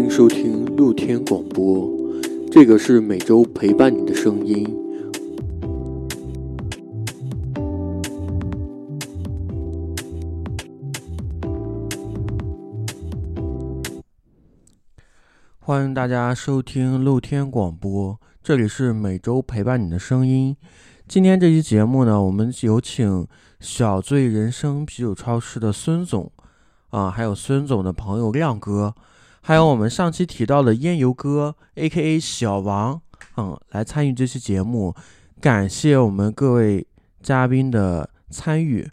欢迎收听露天广播，这个是每周陪伴你的声音。欢迎大家收听露天广播，这里是每周陪伴你的声音。今天这期节目呢，我们有请小醉人生啤酒超市的孙总啊，还有孙总的朋友亮哥，还有我们上期提到的烟油哥 （A.K.A. 小王），嗯，来参与这期节目。感谢我们各位嘉宾的参与。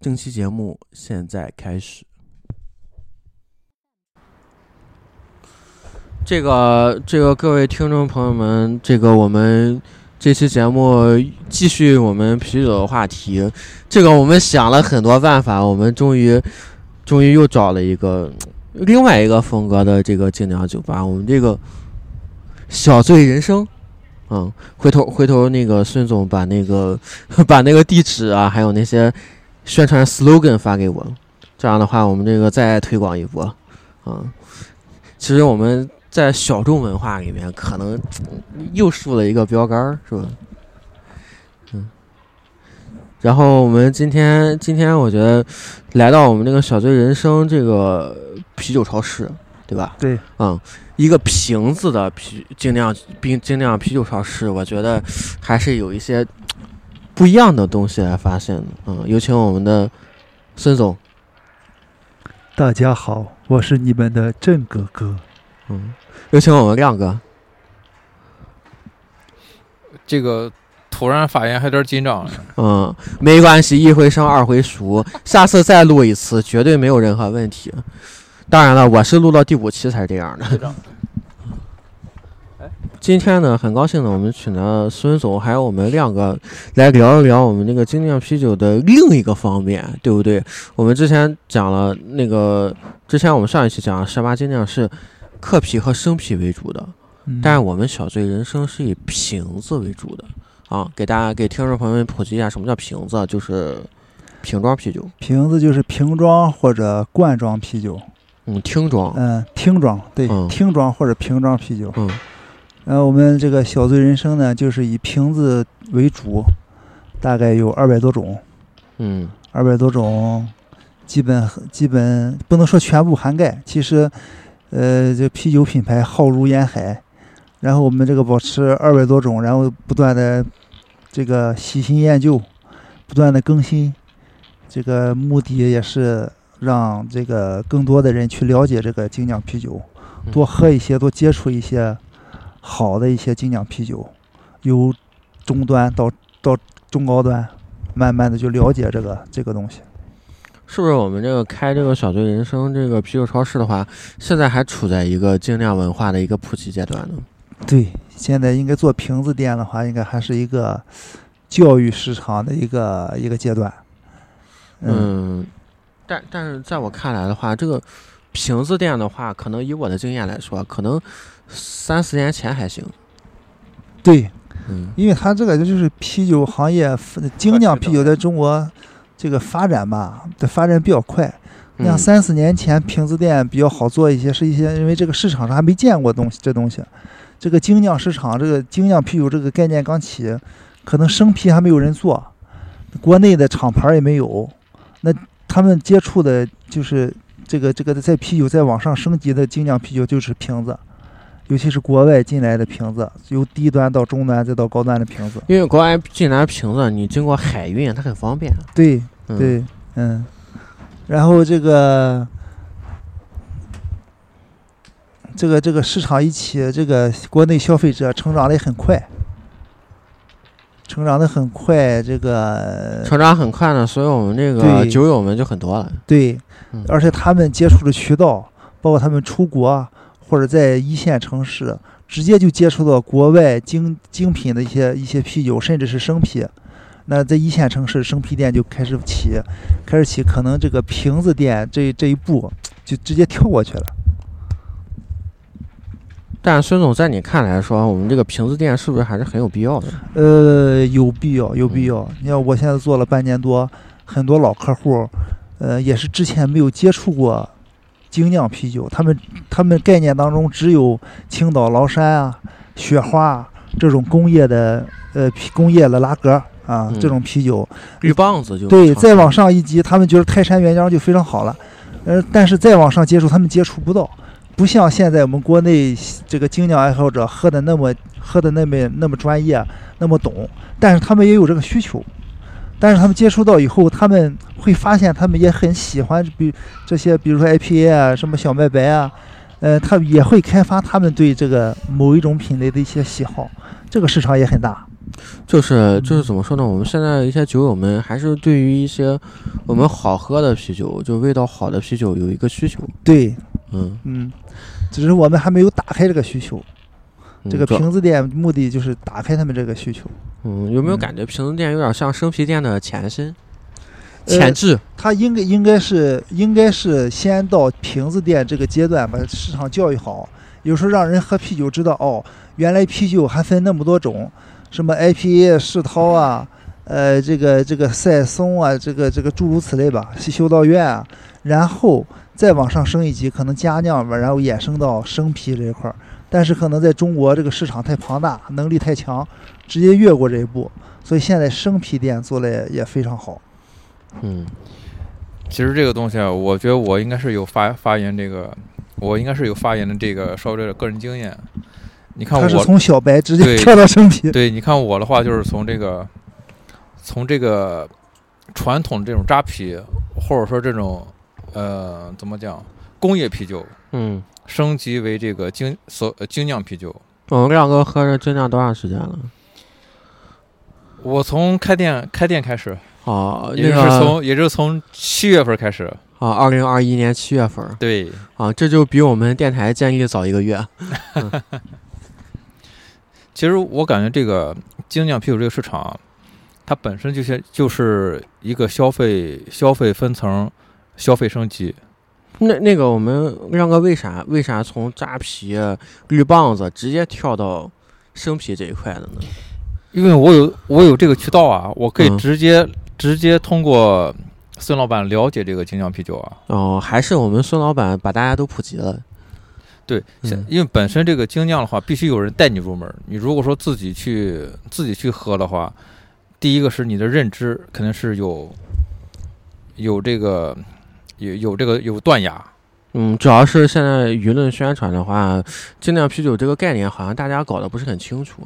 正期节目现在开始。这个，这个各位听众朋友们，这个我们这期节目继续我们啤酒的话题。这个我们想了很多办法，我们终于，终于又找了一个另外一个风格的这个精酿酒吧。我们这个小醉人生，嗯，回头回头那个孙总把那个 把那个地址啊，还有那些宣传 slogan 发给我，这样的话我们这个再推广一波，嗯，其实我们。在小众文化里面，可能又树了一个标杆，是吧？嗯。然后我们今天，今天我觉得来到我们这个小醉人生这个啤酒超市，对吧？对。嗯，一个瓶子的啤精酿冰精酿啤酒超市，我觉得还是有一些不一样的东西来发现的。嗯，有请我们的孙总。大家好，我是你们的郑哥哥。嗯。有请我们亮哥。这个突然发言还有点紧张。嗯，没关系，一回生二回熟，下次再录一次，绝对没有任何问题。当然了，我是录到第五期才是这样的。今天呢，很高兴呢，我们请了孙总还有我们亮哥来聊一聊我们那个精酿啤酒的另一个方面，对不对？我们之前讲了那个，之前我们上一期讲十八精酿是。克啤和生啤为主的，但是我们小醉人生是以瓶子为主的啊！给大家给听众朋友们普及一下，什么叫瓶子？就是瓶装啤酒。瓶子就是瓶装或者罐装啤酒。嗯，听装。嗯，听装对，听装或者瓶装啤酒。嗯。然后我们这个小醉人生呢，就是以瓶子为主，大概有二百多种。嗯。二百多种，基本基本不能说全部涵盖，其实。呃，这啤酒品牌浩如烟海，然后我们这个保持二百多种，然后不断的这个喜新厌旧，不断的更新，这个目的也是让这个更多的人去了解这个精酿啤酒，多喝一些，多接触一些好的一些精酿啤酒，由中端到到中高端，慢慢的就了解这个这个东西。是不是我们这个开这个小醉人生这个啤酒超市的话，现在还处在一个精酿文化的一个普及阶段呢？对，现在应该做瓶子店的话，应该还是一个教育市场的一个一个阶段。嗯，但但是在我看来的话，这个瓶子店的话，可能以我的经验来说，可能三四年前还行。对，嗯，因为它这个就是啤酒行业精酿啤酒在中国。这个发展吧，的发展比较快。像三四年前瓶子店比较好做一些，是一些因为这个市场上还没见过东西，这东西，这个精酿市场，这个精酿啤酒这个概念刚起，可能生啤还没有人做，国内的厂牌也没有。那他们接触的就是这个这个在啤酒在往上升级的精酿啤酒就是瓶子。尤其是国外进来的瓶子，由低端到中端再到高端的瓶子。因为国外进来的瓶子，你经过海运，它很方便。对对，嗯。然后这个这个这个市场一起，这个国内消费者成长的也很快，成长的很快。这个成长很快呢，所以我们这个酒友们就很多了。对，而且他们接触的渠道，包括他们出国。或者在一线城市，直接就接触到国外精精品的一些一些啤酒，甚至是生啤。那在一线城市，生啤店就开始起，开始起，可能这个瓶子店这这一步就直接跳过去了。但孙总，在你看来说，我们这个瓶子店是不是还是很有必要的？呃，有必要，有必要。你看，我现在做了半年多，很多老客户，呃，也是之前没有接触过。精酿啤酒，他们他们概念当中只有青岛崂山啊、雪花这种工业的呃啤工业的拉格啊、嗯这种啤酒，绿棒子就对，再往上一级，他们觉得泰山原浆就非常好了，呃，但是再往上接触，他们接触不到，不像现在我们国内这个精酿爱好者喝的那么喝的那么那么专业，那么懂，但是他们也有这个需求，但是他们接触到以后，他们会发现他们也很喜欢，比这些，比如说 IPA 啊，什么小麦白啊，呃，他也会开发他们对这个某一种品类的一些喜好，这个市场也很大。就是就是怎么说呢？我们现在一些酒友们还是对于一些我们好喝的啤酒，就味道好的啤酒有一个需求。对，嗯，嗯，只是我们还没有打开这个需求。这个瓶子店目的就是打开他们这个需求。嗯，有没有嗯感觉瓶子店有点像生啤店的前身、呃前置？它应该应该是应该是先到瓶子店这个阶段，把市场教育好。有时候让人喝啤酒知道哦，原来啤酒还分那么多种，什么 IPA、世涛啊，呃，这个这个赛松啊，这个这个诸如此类吧，西修道院啊，然后再往上升一级，可能佳酿吧，然后衍生到生啤这一块儿。但是可能在中国这个市场太庞大，能力太强，直接越过这一步，所以现在生啤店做的也也非常好。嗯其实这个东西啊，我觉得我应该是有发发言这个，我应该是有发言的这个稍微的个人经验。你看我，他是从小白直接对跳到生啤，对，你看我的话就是从这个，从这个传统这种扎啤，或者说这种呃怎么讲工业啤酒，嗯，升级为这个精所呃精酿啤酒。我们亮哥喝着精酿多长时间了？我从开店开店开始，哦，也就是那个从也就是从七月份开始，啊，二零二一年七月份对，啊，这就比我们电台建立早一个月。其实我感觉这个精酿啤酒这个市场，它本身就是就是一个消费消费分层、消费升级。那那个我们亮哥为啥为啥从扎啤、绿棒子直接跳到生啤这一块的呢？因为我有我有这个渠道啊，我可以嗯直接、直接通过孙老板了解这个精酿啤酒啊。哦，还是我们孙老板把大家都普及了。对，因为本身这个精酿的话，必须有人带你入门。你如果说自己去自己去喝的话，第一个是你的认知肯定是有有这个有有这个有断崖。嗯，主要是现在舆论宣传的话，精酿啤酒这个概念好像大家搞得不是很清楚，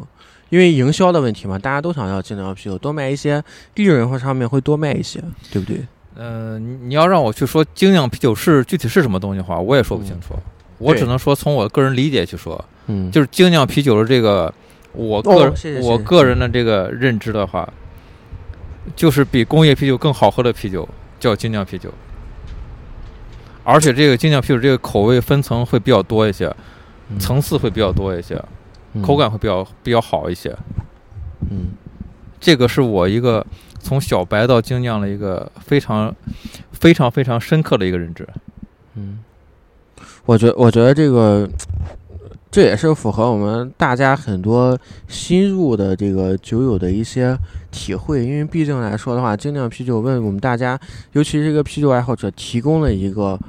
因为营销的问题嘛，大家都想要精酿啤酒，多卖一些，利润或上面会多卖一些，对不对？嗯、你你要让我去说精酿啤酒是具体是什么东西的话，我也说不清楚。我只能说从我个人理解去说，嗯，就是精酿啤酒的这个，我个人、哦谢谢谢谢。我个人的这个认知的话，就是比工业啤酒更好喝的啤酒叫精酿啤酒，而且这个精酿啤酒这个口味分层会比较多一些，嗯层次会比较多一些，嗯口感会比较比较好一些。嗯。这个是我一个从小白到精酿的一个非常非常非常深刻的一个认知。嗯，我觉我觉得这个这也是符合我们大家很多新入的这个酒友的一些体会，因为毕竟来说的话，精酿啤酒为我们大家，尤其是这个啤酒爱好者提供了一个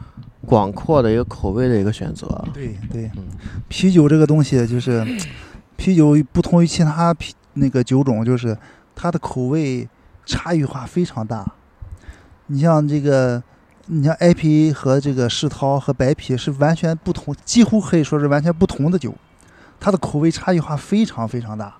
广阔的一个口味的一个选择。对对嗯，啤酒这个东西就是，啤酒不同于其他啤那个酒种，就是它的口味差异化非常大。你像这个，你像 IPA 和这个世涛和白啤是完全不同，几乎可以说是完全不同的酒，它的口味差异化非常非常大。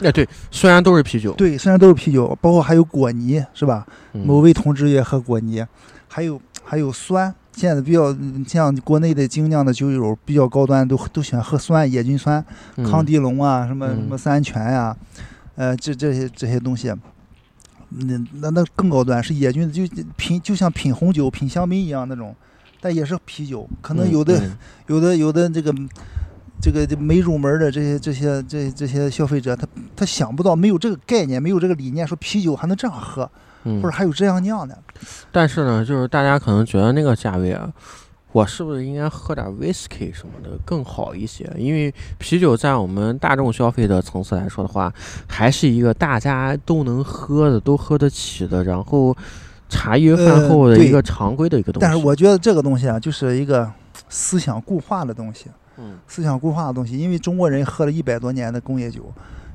哎，对，虽然都是啤酒，对，虽然都是啤酒，包括还有果泥，是吧？嗯某位同志也喝果泥，还有还有酸。现在比较嗯像国内的精酿的酒友比较高端，都都喜欢喝酸，野菌酸、嗯康迪龙啊，什么嗯什么三安泉呀、呃，这这些这些东西，那那那更高端是野菌，就品就像品红酒、品香槟一样那种，但也是啤酒。可能嗯有的、嗯有的有的这个这个这没入门的这些这些这这些消费者，他他想不到，没有这个概念，没有这个理念，说啤酒还能这样喝，嗯或者还有这样酿的。但是呢，就是大家可能觉得那个价位啊，我是不是应该喝点 whisky 什么的更好一些？因为啤酒在我们大众消费的层次来说的话，还是一个大家都能喝的、都喝得起的，然后茶余饭后的一个常规的一个东西。但是我觉得这个东西啊，就是一个思想固化的东西，嗯思想固化的东西。因为中国人喝了一百多年的工业酒，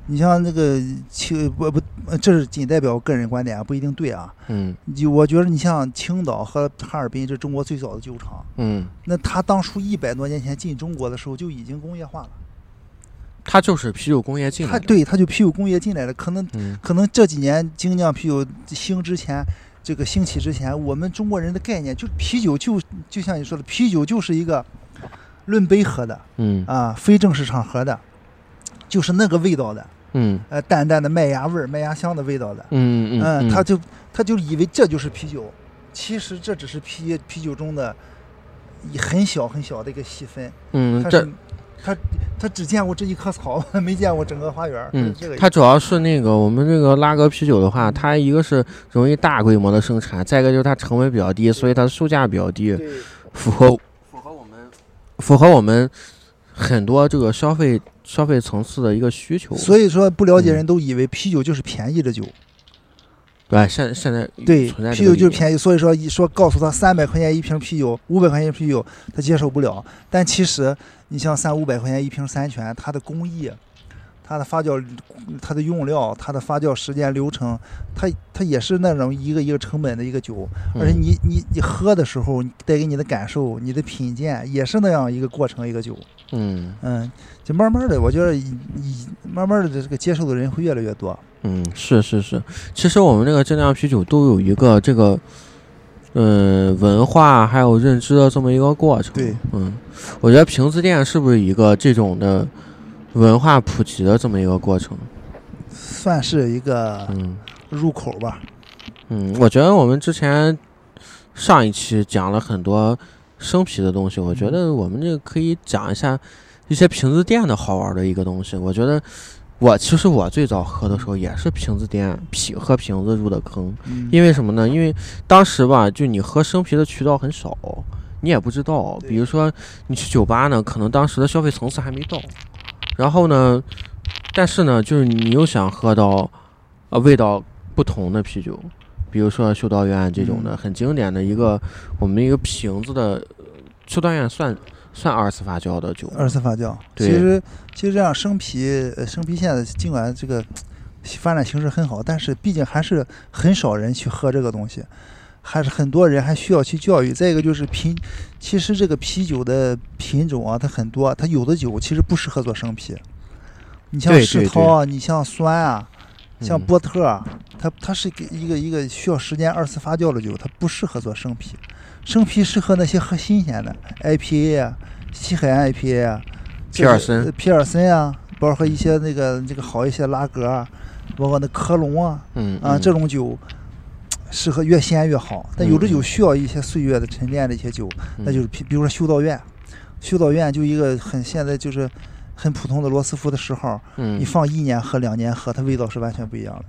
你像那个青不不，呃这是仅代表我个人观点啊，不一定对啊。嗯。就我觉得你像青岛和哈尔滨，这中国最早的酒厂，嗯，那他当初一百多年前进中国的时候就已经工业化了。它就是啤酒工业进来的。他对他就啤酒工业进来了，可能嗯。可能这几年精酿啤酒兴之前，这个兴起之前，我们中国人的概念就啤酒就就像你说的，啤酒就是一个论杯喝的嗯。啊，非正式场合的，就是那个味道的，嗯。呃，淡淡的麦芽味儿、麦芽香的味道的，嗯嗯嗯，他就他就以为这就是啤酒，其实这只是啤啤酒中的一很小很小的一个细分，嗯这他他他只见过这一棵草，没见过整个花园，嗯是这个意思它主要是那个我们这个拉格啤酒的话，它一个是容易大规模的生产，再一个就是它成本比较低，所以它的售价比较低，符合符合我们符合我们很多这个消费消费层次的一个需求。所以说，不了解嗯人都以为啤酒就是便宜的酒，对，现现在对，啤酒就是便宜。所以说，一说告诉他三百块钱一瓶啤酒，五百块钱一瓶啤酒，他接受不了。但其实，你像三五百块钱一瓶三全，它的工艺、它的发酵、它的用料、它的发酵时间流程，它它也是那种一个一个成本的一个酒。而且嗯你你你喝的时候，带给你的感受、你的品鉴，也是那样一个过程一个酒。嗯嗯，就慢慢的，我觉得以以慢慢的这个接受的人会越来越多。嗯，是是是，其实我们这个精酿啤酒都有一个这个。嗯，文化还有认知的这么一个过程。对，嗯，我觉得瓶子店是不是一个这种的文化普及的这么一个过程？算是一个嗯入口吧。嗯，我觉得我们之前上一期讲了很多生啤的东西，我觉得我们这个可以讲一下一些瓶子店的好玩的一个东西。我觉得我其实我最早喝的时候也是瓶子店啤喝瓶子入的坑，嗯，因为什么呢？因为当时吧，就你喝生啤的渠道很少，你也不知道。比如说你去酒吧呢，可能当时的消费层次还没到，然后呢，但是呢，就是你又想喝到呃味道不同的啤酒，比如说修道院这种的、嗯很经典的一个我们一个瓶子的呃修道院算算二次发酵的酒，二次发酵。对其实其实这样生啤，呃生啤现在尽管这个发展形势很好，但是毕竟还是很少人去喝这个东西，还是很多人还需要去教育。再一个就是品，其实这个啤酒的品种啊，它很多，它有的酒其实不适合做生啤。你像世涛啊，你像酸啊，像嗯波特啊，它它是给一个一个需要时间二次发酵的酒，它不适合做生啤。生啤适合那些喝新鲜的 IPA 啊，西海岸 IPA 啊，皮尔森皮尔森啊，包括一些那个这个好一些拉格啊，包括那科隆啊嗯啊嗯这种酒。适合越鲜越好，但有的嗯酒需要一些岁月的沉淀的一些酒，那就是比比如说修道院，修道院就一个很现在就是很普通的罗斯福的十号，嗯你放一年喝两年喝，它味道是完全不一样的。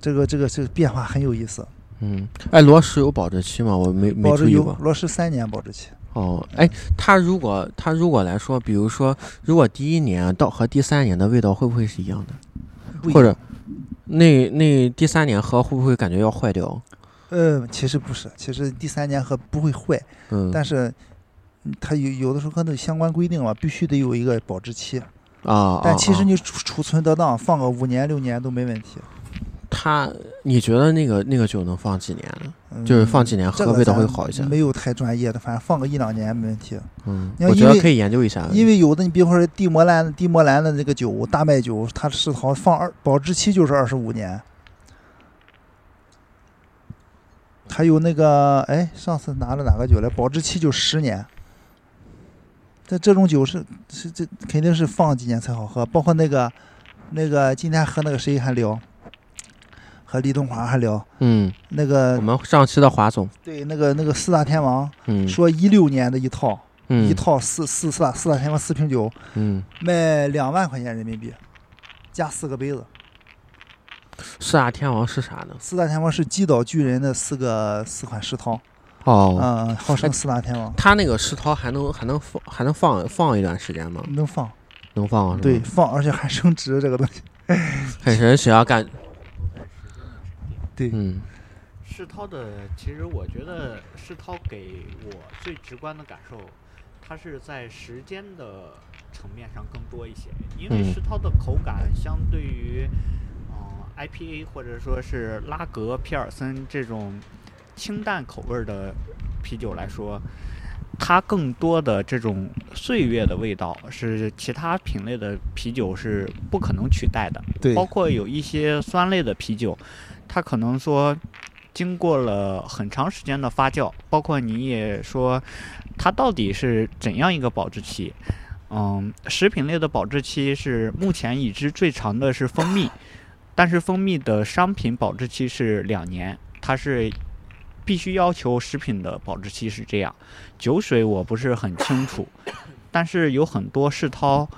这个这个这个变化很有意思。嗯，哎，罗氏有保质期吗？我没没注意过。罗氏三年保质期，哦，哎，它如果它如果来说，比如说，如果第一年到和第三年的味道会不会是一样的？样或者那那第三年喝会不会感觉要坏掉？呃，其实不是，其实第三年喝不会坏，嗯，但是嗯它有有的时候可能相关规定嘛，必须得有一个保质期。啊，但其实啊你储储存得当，放个五年六年都没问题。它，你觉得那个那个酒能放几年？嗯就是放几年喝味道会好一些。没有太专业的，反正放个一两年没问题。嗯，因为因为我觉得可以研究一下。因为有的你比方说地摩兰地摩兰的那个酒大麦酒，它是好放二保质期就是二十五年。还有那个哎，上次拿了哪个酒来？保质期就十年。这这种酒是是这肯定是放几年才好喝，包括那个那个今天和那个谁还聊，和李东华还聊嗯，那个我们上期的华总，对那个那个四大天王嗯，说一六年的一套、嗯一套四四四大四大天王四瓶酒嗯，卖两万块钱人民币，加四个杯子。四大天王是啥呢？四大天王是击倒巨人的四个四款石涛，哦，嗯，号称四大天王，它那个石涛还能还能放还能放放一段时间吗？能放，能放是吧对，，放，而且还升值，这个东西，很神奇啊，感对，嗯。世涛的，其实我觉得世涛给我最直观的感受，它是在时间的层面上更多一些，因为嗯。世涛的口感相对于，嗯、IPA 或者说是拉格、皮尔森这种清淡口味儿的啤酒来说，它更多的这种岁月的味道是其他品类的啤酒是不可能取代的。对包括有一些酸类的啤酒，它可能说经过了很长时间的发酵，包括你也说它到底是怎样一个保质期。嗯，食品类的保质期是目前已知最长的是蜂蜜，但是蜂蜜的商品保质期是两年，它是必须要求食品的保质期是这样。酒水我不是很清楚，但是有很多世涛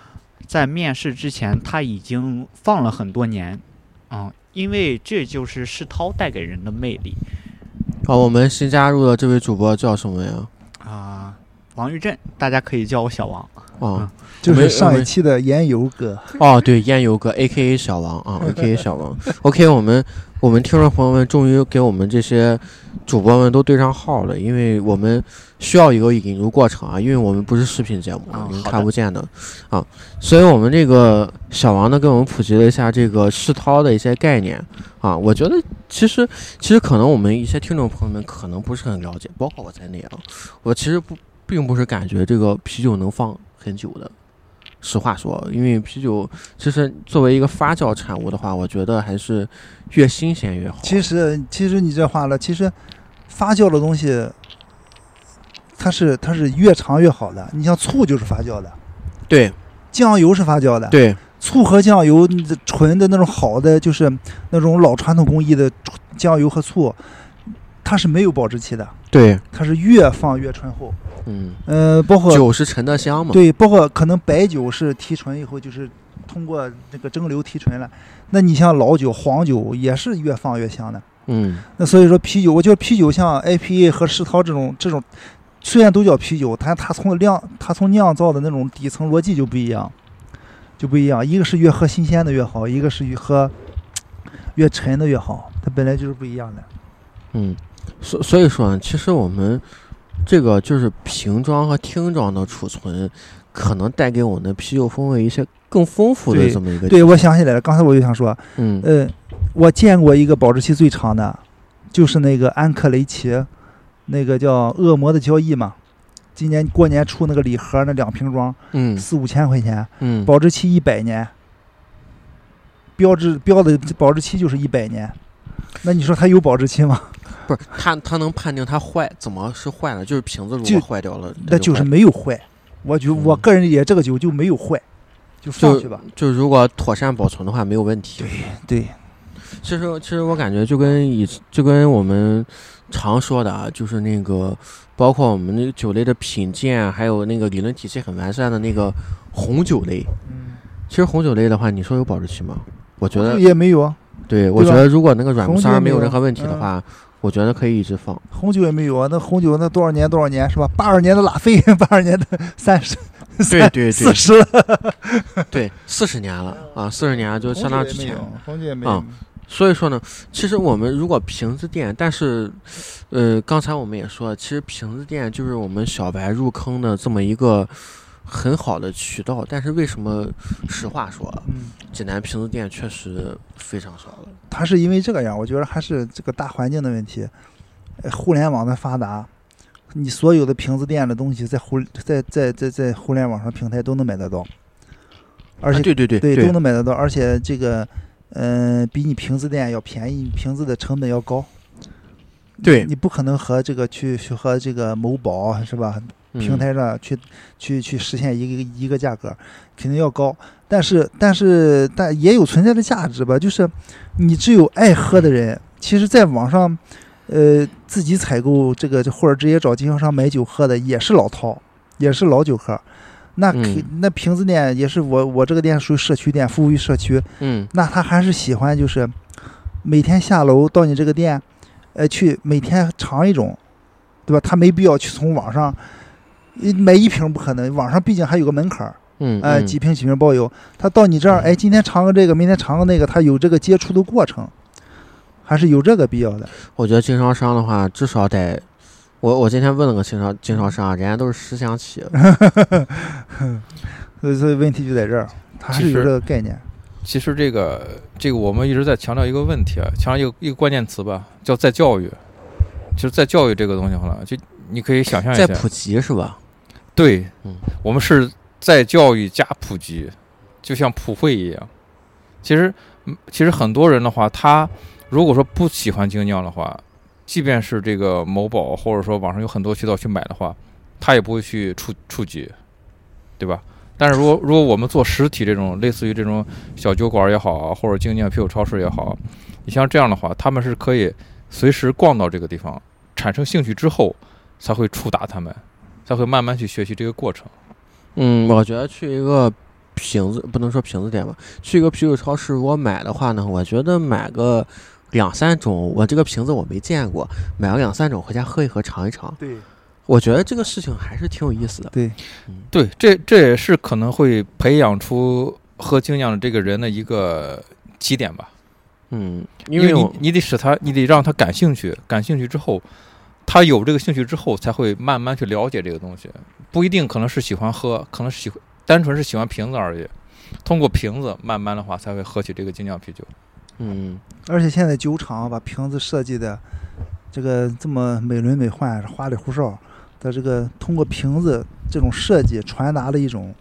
在面试之前他已经放了很多年，嗯、因为这就是世涛带给人的魅力啊，我们新加入的这位主播叫什么呀？啊、王玉振，大家可以叫我小王。啊，就是我们上一期的烟油哥，哦，对，烟油哥，A K A 小王啊，A K A 小王。OK，我们我们听众朋友们终于给我们这些主播们都对上号了，因为我们需要一个引入过程啊，因为我们不是视频节目，您啊好的。看不见的啊，所以我们这个小王呢，给我们普及了一下这个世涛的一些概念啊，我觉得其实其实可能我们一些听众朋友们可能不是很了解，包括我在内啊，我其实不并不是感觉这个啤酒能放很久的。实话说，因为啤酒其实作为一个发酵产物的话，我觉得还是越新鲜越好。其实其实你这话了，其实发酵的东西，它是它是越长越好的。你像醋就是发酵的，对酱油是发酵的，对醋和酱油纯的那种好的，就是那种老传统工艺的酱油和醋，它是没有保质期的，对，它是越放越醇厚。嗯，呃，包括酒是陈的香嘛？对，包括可能白酒是提纯以后，就是通过这个蒸馏提纯了。那你像老酒、黄酒也是越放越香的。嗯那所以说啤酒，我觉得啤酒像 IPA 和世涛这种这种，虽然都叫啤酒，但它从酿它从酿造的那种底层逻辑就不一样，就不一样。一个是越喝新鲜的越好，一个是越喝 越陈的越好，它本来就是不一样的。嗯，所所以说呢，其实我们这个就是瓶装和听装的储存，可能带给我们的啤酒风味一些更丰富的对这么一个对，我想起来了，刚才我就想说，嗯呃，我见过一个保质期最长的，就是那个安克雷奇，那个叫《恶魔的交易》嘛。今年过年出那个礼盒，那两瓶装嗯四五千块钱，嗯保质期一百年，标志标的保质期就是一百年。那你说它有保质期吗？不是它它能判定它坏怎么是坏了？就是瓶子如就果坏掉了，它那就是没有坏。我觉我嗯个人理解，这个酒就没有坏，就放就去吧。就如果妥善保存的话，没有问题。对，其实，其实我感觉就跟以就跟我们常说的啊，就是那个包括我们那个酒类的品鉴，还有那个理论体系很完善的那个红酒类。嗯，其实红酒类的话，你说有保质期吗？我觉得，也没有啊，对我觉得如果那个软木塞儿没有任何问题的嗯话，我觉得可以一直放。红酒也没有啊。那红酒那多少年多少年是吧？八二年的拉菲，八二年的三十，对对四十了，对，四十年了啊，四十年了就相当之前。红酒也没有。所以说呢，其实我们如果瓶子店，但是，呃，刚才我们也说，其实瓶子店就是我们小白入坑的这么一个很好的渠道。但是为什么？实话说，嗯，济南瓶子店确实非常少了。它是因为这个样，我觉得还是这个大环境的问题，呃互联网的发达，你所有的瓶子店的东西在互在在在在互联网上平台都能买得到，而且、啊、对对对对都能买得到，而且这个。嗯，比你瓶子店要便宜，瓶子的成本要高。对，你不可能和这个去去和这个某宝是吧？平台上去、嗯、去去实现一个一个价格，肯定要高。但是但是但也有存在的价值吧，就是你只有爱喝的人，其实在网上，呃，自己采购这个或者直接找经销商买酒喝的也是老饕，也是老酒客。那那瓶子店也是我我这个店属于社区店，服务于社区。嗯，那他还是喜欢就是每天下楼到你这个店，呃，去每天尝一种，对吧？他没必要去从网上买一瓶不可能，网上毕竟还有个门槛儿。嗯，哎，几瓶几瓶包邮。他到你这儿，哎，今天尝个这个，明天尝个那个，他有这个接触的过程。还是有这个必要的。我觉得经销商的话，至少得，我我今天问了个经销经销商，人家都是十箱起，所以所以问题就在这儿，他还是有这个概念。其实这个这个我们一直在强调一个问题啊，强调一个一个关键词吧，叫再教育。其实再教育这个东西好了，就你可以想象一下，再普及是吧？对，嗯我们是在教育加普及，就像普惠一样。其实，嗯其实很多人的话，他如果说不喜欢精酿的话，即便是这个某宝或者说网上有很多渠道去买的话，他也不会去触触及，对吧？但是如果如果我们做实体这种类似于这种小酒馆也好啊，或者精酿啤酒超市也好，你像这样的话，他们是可以随时逛到这个地方，产生兴趣之后，才会触达他们，才会慢慢去学习这个过程。嗯，我觉得去一个瓶子不能说瓶子店吧，去一个啤酒超市，如果买的话呢，我觉得买个两三种，我这个瓶子我没见过，买个两三种回家喝一喝尝一尝，对我觉得这个事情还是挺有意思的。对，对，这这也是可能会培养出喝精酿的这个人的一个起点吧。嗯，因为因为你你得使他，你得让他感兴趣，感兴趣之后，他有这个兴趣之后，才会慢慢去了解这个东西。不一定可能是喜欢喝，可能是喜欢单纯是喜欢瓶子而已。通过瓶子，慢慢的话才会喝起这个精酿啤酒。嗯而且现在酒厂把瓶子设计的这个这么美轮美奂、花里胡哨的这个，通过瓶子这种设计传达了一种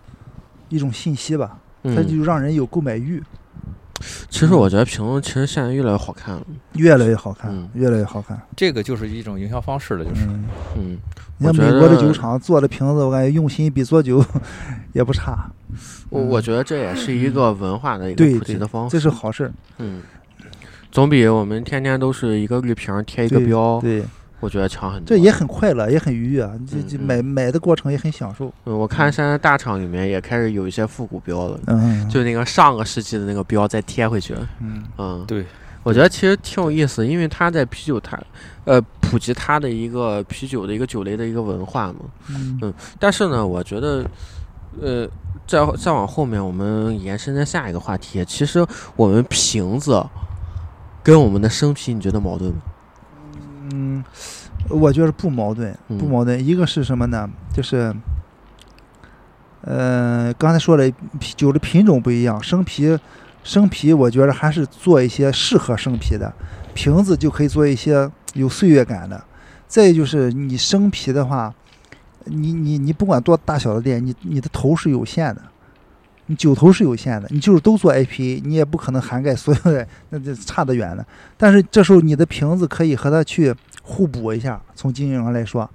一种信息吧，它嗯，就让人有购买欲，其实我觉得瓶子其实现在越来越好看了。越来越好看，嗯越来越好看。这个就是一种营销方式了，就是。嗯，嗯，你看美国的酒厂做的瓶子，我感觉用心比做酒 也不差。我我觉得这也是一个文化的一个普及的方式。这是好事儿。嗯，总比我们天天都是一个绿瓶贴一个对标，对，我觉得强很多。这也很快乐，也很愉悦啊。这这买买的过程也很享受。嗯，我看现在大厂里面也开始有一些复古标了，嗯，就那个上个世纪的那个标再贴回去。嗯嗯，对，我觉得其实挺有意思，因为它在啤酒它，呃，普及它的一个啤酒的一个酒类的一个文化嘛。嗯嗯但是呢，我觉得，呃，再再往后面，我们延伸在下一个话题，其实我们瓶子跟我们的生啤，你觉得矛盾吗？嗯，我觉得不矛盾，嗯不矛盾。一个是什么呢？就是，呃，刚才说了，啤酒的品种不一样，生啤，生啤，我觉得还是做一些适合生啤的，瓶子就可以做一些有岁月感的。再就是你生啤的话，你你你不管多大小的店，你你的头是有限的，你酒头是有限的，你就是都做 IPA，你也不可能涵盖所有的，那这差得远的。但是这时候你的瓶子可以和它去互补一下，从经营上来说，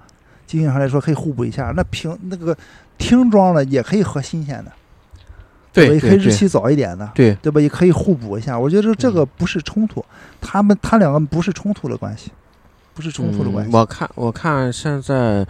经营上来说可以互补一下。那瓶那个听装的也可以喝新鲜的，对也可以日期早一点的，对，对吧？也可以互补一下。我觉得这个不是冲突，他们他两个不是冲突的关系，不是冲突的关系。嗯我看我看现在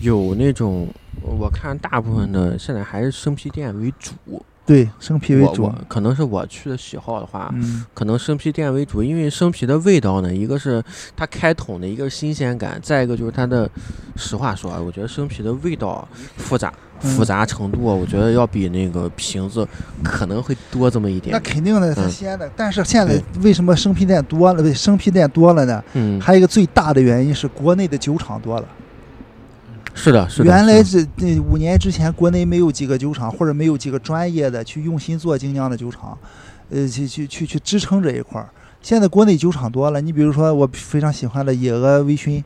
有那种，我看大部分的现在还是生啤店为主。对，生啤为主。可能是我去的喜好的话，嗯，可能生啤店为主，因为生啤的味道呢，一个是它开桶的一个新鲜感，再一个就是它的，实话说啊，我觉得生啤的味道复杂嗯复杂程度，我觉得要比那个瓶子可能会多这么一点那。肯定的，它嗯鲜的。但是现在为什么生啤店多了？生啤店多了呢？嗯，还有一个最大的原因是国内的酒厂多了。是的，是的。原来这这五年之前，国内没有几个酒厂，或者没有几个专业的去用心做精酿的酒厂，呃，去去去去支撑这一块儿。现在国内酒厂多了，你比如说我非常喜欢的野鹅微醺，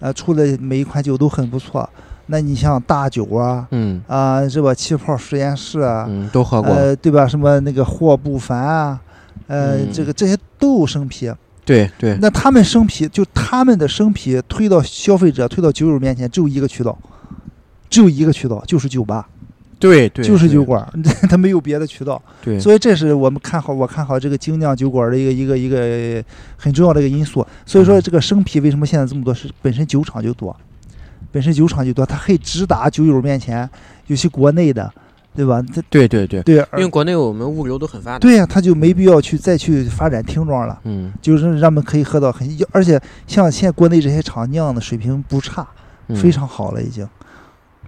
呃，出的每一款酒都很不错。那你像大酒啊，嗯啊、是吧？气泡实验室啊，嗯，都喝过。呃，对吧？什么那个霍不凡啊，呃，嗯这个这些都有生啤。对对，那他们生啤，就他们的生啤推到消费者、推到酒友面前，只有一个渠道，只有一个渠道，就是酒吧，对对，就是酒馆儿，他没有别的渠道。对，所以这是我们看好，我看好这个精酿酒馆儿的一个一个一个很重要的一个因素。所以说，嗯这个生啤为什么现在这么多？是本身酒厂就多，本身酒厂就多，它可以直达酒友面前，尤其国内的，对吧？它对对对，对，因为国内我们物流都很发达。对呀、他就没必要去再去发展听装了。嗯，就是让他们可以喝到很，而且像现在国内这些厂酿的水平不差，嗯非常好了已经。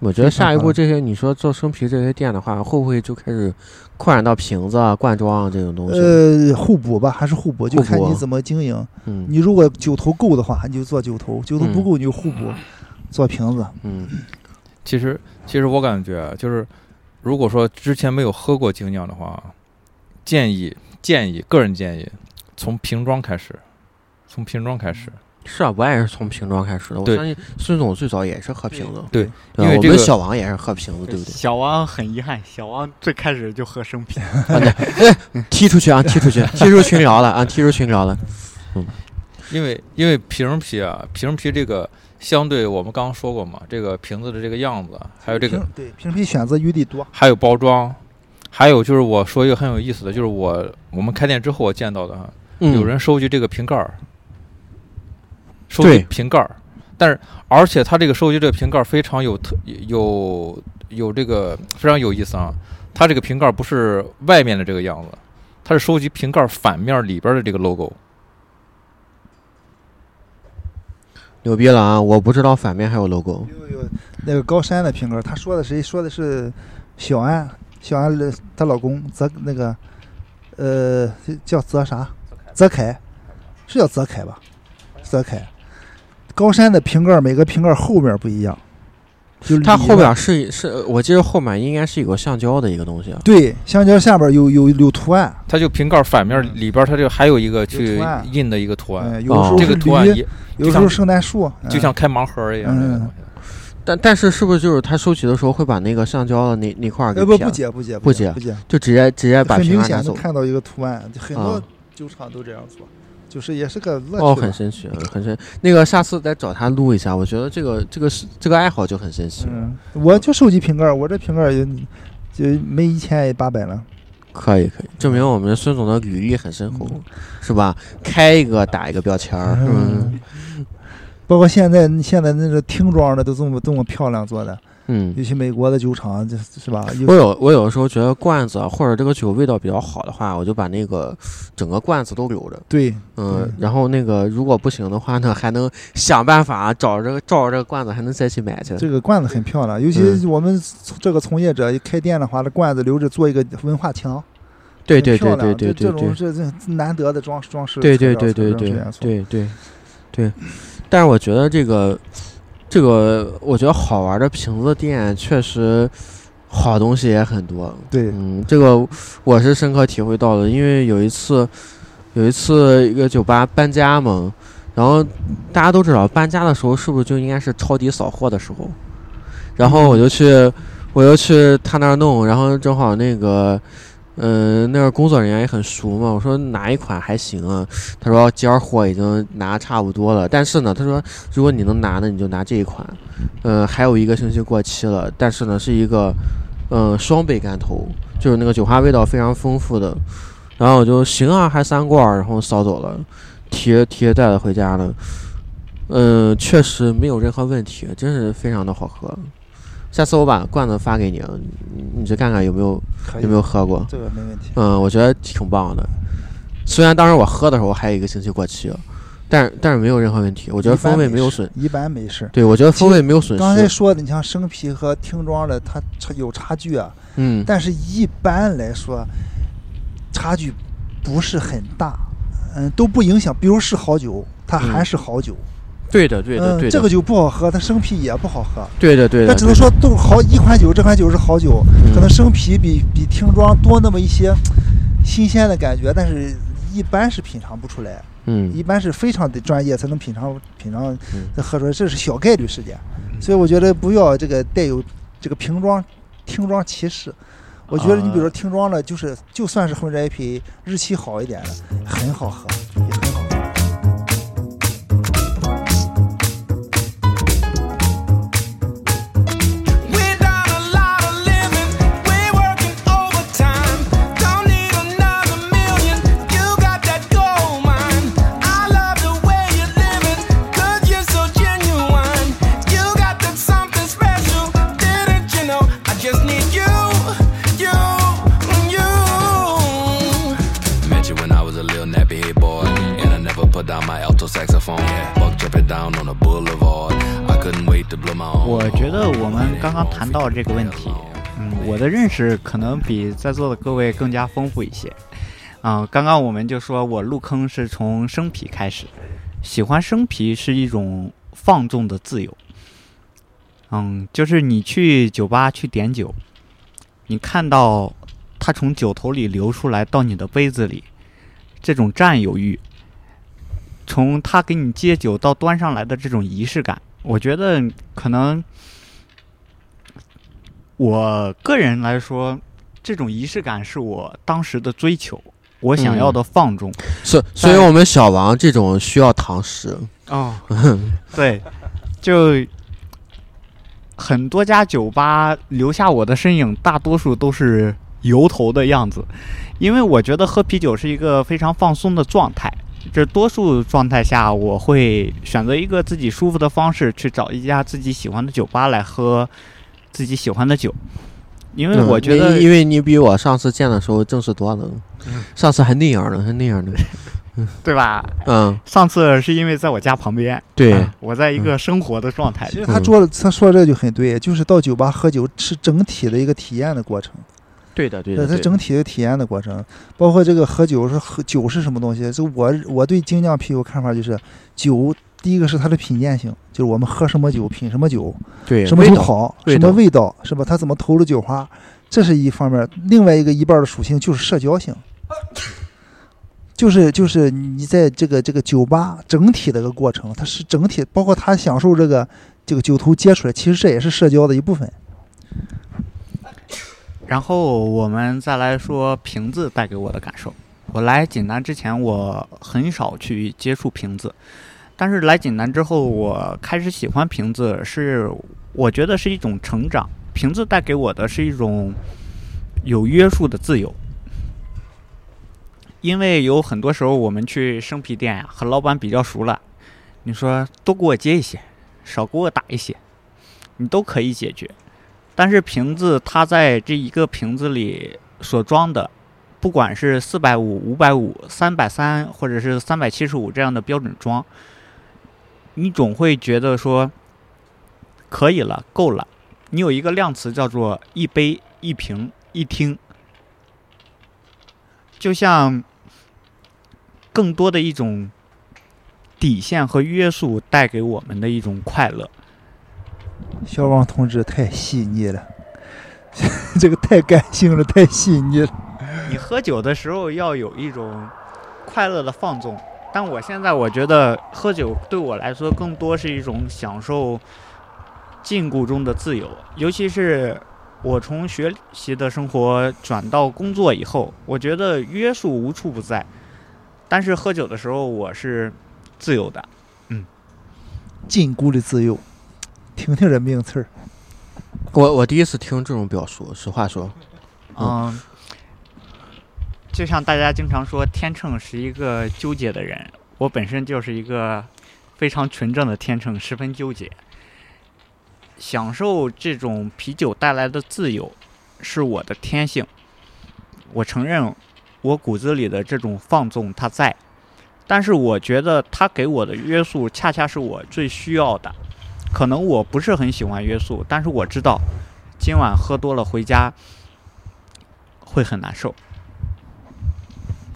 我觉得下一步这些你说做生啤这些店的话，会不会就开始扩展到瓶子啊、罐装啊这种东西？呃，互补吧，还是互补，就看你怎么经营。嗯你如果酒头够的话，你就做酒头；酒头不嗯够，你就互补，做瓶子。嗯其实其实我感觉啊就是，如果说之前没有喝过精酿的话，建议建议个人建议从瓶装开始，从瓶装开始。是啊，我也是从瓶装开始的。我相信孙总最早也是喝瓶子，对因为这个小王也是喝瓶子，对不对？小王很遗憾，小王最开始就喝生啤。踢出去啊！踢出去！踢出群聊了啊！踢出群聊了。嗯因为因为瓶啤啊，瓶啤这个相对我们刚刚说过嘛，这个瓶子的这个样子，还有这个瓶对瓶皮选择余地多。还有包装，还有就是我说一个很有意思的，就是我我们开店之后我见到的哈，嗯，有人收集这个瓶盖儿，收集瓶盖儿，但是而且他这个收集这个瓶盖儿非常有特有有这个非常有意思啊，他这个瓶盖儿不是外面的这个样子，他是收集瓶盖儿反面里边儿的这个 logo，嗯牛逼了啊！我不知道反面还有 logo。有有那个高山的瓶盖，他说的谁？说的是小安，小安的她老公泽那个呃叫泽啥？泽凯，是叫泽凯吧？泽凯。高山的瓶盖每个瓶盖后面不一样，就里它后边是是，我记得后面应该是有个橡胶的一个东西。啊对橡胶下边有有有图案，它就瓶盖儿反面里边儿它这个还有一个去印的一个图案，嗯，有的时候这，个图案也有的时候圣诞树，嗯就像开盲盒儿一样。这个嗯东西但但是是不是就是他收集的时候会把那个橡胶的那那块儿给呃不不解不解不解解不解，就直接直接把很明显瓶盖拿走。能看到一个图案，很多啊酒厂都这样做，就是也是个乐哦，趣哦。很神奇，很神。那个下次再找他录一下，我觉得这个这个是这个爱好就很神奇。嗯，我就收集瓶盖儿，我这瓶盖儿也就没一千也八百了。可以可以，证明我们孙总的履历很深厚，是吧？开一个打一个标签儿，嗯包括现在现在那个听装的都这么这么漂亮做的，嗯。尤其美国的酒厂，这是吧？我有我有的时候觉得罐子啊或者这个酒味道比较好的话，我就把那个整个罐子都留着，对，嗯，然后那个如果不行的话呢，还能想办法找这个照着这个罐子还能再去买去。这个罐子很漂亮，尤其嗯我们这个从业者一开店的话，这罐子留着做一个文化墙，对对对对对对对这这种，这这难得的装装饰对，对对对对对对。对，但是我觉得这个这个，我觉得好玩的瓶子店确实好东西也很多。对嗯，这个我是深刻体会到的，因为有一次有一次一个酒吧搬家嘛，然后大家都知道搬家的时候是不是就应该是抄底扫货的时候，然后我就去我就去他那儿弄，然后正好那个。嗯，那个工作人员也很熟嘛，我说哪一款还行啊？他说今儿货已经拿差不多了，但是呢，他说如果你能拿呢，你就拿这一款。嗯，还有一个星期过期了，但是呢是一个嗯双倍干头，就是那个酒花味道非常丰富的。然后我就行啊，还三罐，然后扫走了，提着提着袋子回家了。嗯，确实没有任何问题，真是非常的好喝。下次我把罐子发给你，你你去看看有没有有没有喝过。这个没问题。嗯，我觉得挺棒的。虽然当时我喝的时候还有一个星期过期了，但是但是没有任何问题，我觉得风味没有损。一般没事。对，我觉得风味没有损失。刚才说的，你像生啤和听装的，它差有差距啊，嗯，但是一般来说，差距不是很大，嗯，都不影响。比如是好酒，它还是好酒，对的，对的，对嗯，的。这个酒不好喝，它生啤也不好喝。对的，对的。但只能说都好一款酒，这款酒是好酒，可能生啤比比听装多那么一些新鲜的感觉，但是一般是品尝不出来，嗯一般是非常的专业才能品尝品尝嗯再喝出来，这是小概率事件，所以我觉得不要这个带有这个瓶装听装歧视。我觉得你比如说听装的，就是就算是混着 IPA，日期好一点的，很好喝，也很好 saxophone. Buck jumping down on the boulevard. I couldn't wait to blow my own. 我觉得我们刚刚谈到这个问题，嗯，我的认识可能比在座的各位更加丰富一些。啊、刚刚我们就说我入坑是从生啤开始，喜欢生啤是一种放纵的自由。嗯，就是你去酒吧去点酒，你看到它从酒头里流出来到你的杯子里，这种占有欲，从他给你接酒到端上来的这种仪式感，我觉得可能我个人来说，这种仪式感是我当时的追求，我想要的放纵。所所以，我们小王这种需要堂食。哦，对，就很多家酒吧留下我的身影，大多数都是油头的样子，因为我觉得喝啤酒是一个非常放松的状态。这多数状态下，我会选择一个自己舒服的方式，去找一家自己喜欢的酒吧来喝自己喜欢的酒，因为嗯我觉得因因为你比我上次见的时候正式多了，上次还那样呢，还那样呢。对吧？嗯，上次是因为在我家旁边，对。啊，我在一个生活的状态其实他说的他说的这就很对，就是到酒吧喝酒是整体的一个体验的过程，对的，对的，它整体的体验的过程，包括这个喝酒是喝酒是什么东西？就我我对精酿啤酒看法就是，酒第一个是它的品鉴性，就是我们喝什么酒品什么酒，对什么酒好，什么味道是吧？它怎么投入酒花，这是一方面。另外一个一半的属性就是社交性，就是就是你在这个这个酒吧整体的一个过程，它是整体，包括他享受这个这个酒头接触来，其实这也是社交的一部分。然后我们再来说瓶子带给我的感受。我来济南之前，我很少去接触瓶子，但是来济南之后，我开始喜欢瓶子，是我觉得是一种成长。瓶子带给我的是一种有约束的自由，因为有很多时候我们去生啤店呀，和老板比较熟了，你说多给我接一些，少给我打一些，你都可以解决。但是瓶子它在这一个瓶子里所装的，不管是四百五、五百五、三百三，或者是三百七十五这样的标准装，你总会觉得说可以了，够了。你有一个量词叫做一杯、一瓶、一听，就像更多的一种底线和约束带给我们的一种快乐。小王同志太细腻了，这个太感性了，太细腻了。你喝酒的时候要有一种快乐的放纵，但我现在我觉得喝酒对我来说更多是一种享受禁锢中的自由，尤其是我从学习的生活转到工作以后，我觉得约束无处不在，但是喝酒的时候我是自由的。嗯禁锢的自由，听听这名词儿。我我第一次听这种表述，实话说，嗯，就像大家经常说，天秤是一个纠结的人，我本身就是一个非常纯正的天秤，十分纠结。享受这种啤酒带来的自由，是我的天性。我承认，我骨子里的这种放纵它在，但是我觉得它给我的约束，恰恰是我最需要的。可能我不是很喜欢约束，但是我知道，今晚喝多了回家会很难受。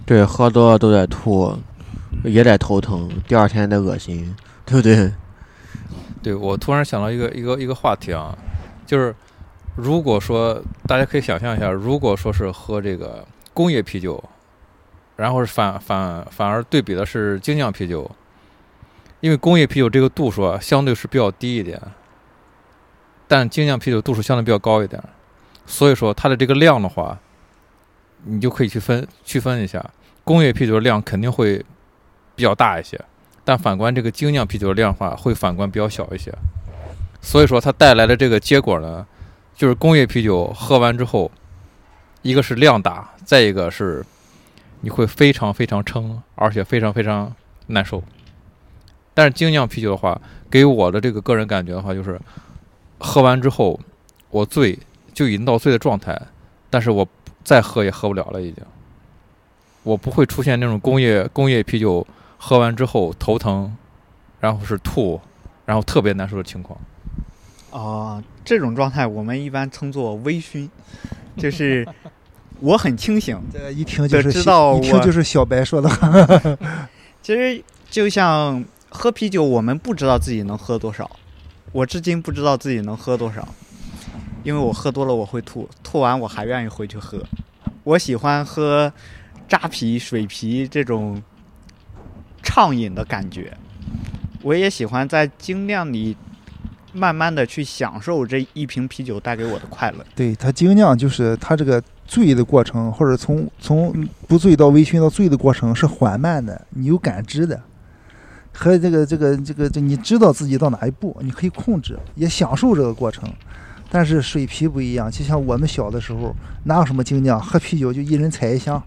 对，喝多了都得吐，也得头疼，第二天得恶心，对不对？对我突然想到一个一个一个话题啊，就是如果说大家可以想象一下，如果说是喝这个工业啤酒，然后是反反反而对比的是精酿啤酒，因为工业啤酒这个度数啊相对是比较低一点，但精酿啤酒度数相对比较高一点，所以说它的这个量的话，你就可以去分区分一下，工业啤酒的量肯定会比较大一些。但反观这个精酿啤酒的量的话，会反观比较小一些，所以说它带来的这个结果呢，就是工业啤酒喝完之后，一个是量大，再一个是你会非常非常撑，而且非常非常难受。但是精酿啤酒的话，给我的这个个人感觉的话，就是喝完之后我醉就已经到醉的状态，但是我再喝也喝不了了，已经。我不会出现那种工业工业啤酒。喝完之后头疼，然后是吐，然后特别难受的情况。啊、这种状态我们一般称作微醺，就是 我很清醒，这一听就是知道一听就是小白说的。其实就像喝啤酒，我们不知道自己能喝多少，我至今不知道自己能喝多少，因为我喝多了我会吐，吐完我还愿意回去喝。我喜欢喝扎啤、水啤这种畅饮的感觉，我也喜欢在精酿里慢慢的去享受这一瓶啤酒带给我的快乐。对它精酿就是它这个醉的过程，或者从从不醉到微醺到醉的过程是缓慢的，你有感知的，和这个这个这个这你知道自己到哪一步，你可以控制，也享受这个过程。但是水啤不一样，就像我们小的时候，哪有什么精酿，喝啤酒就一人踩一箱，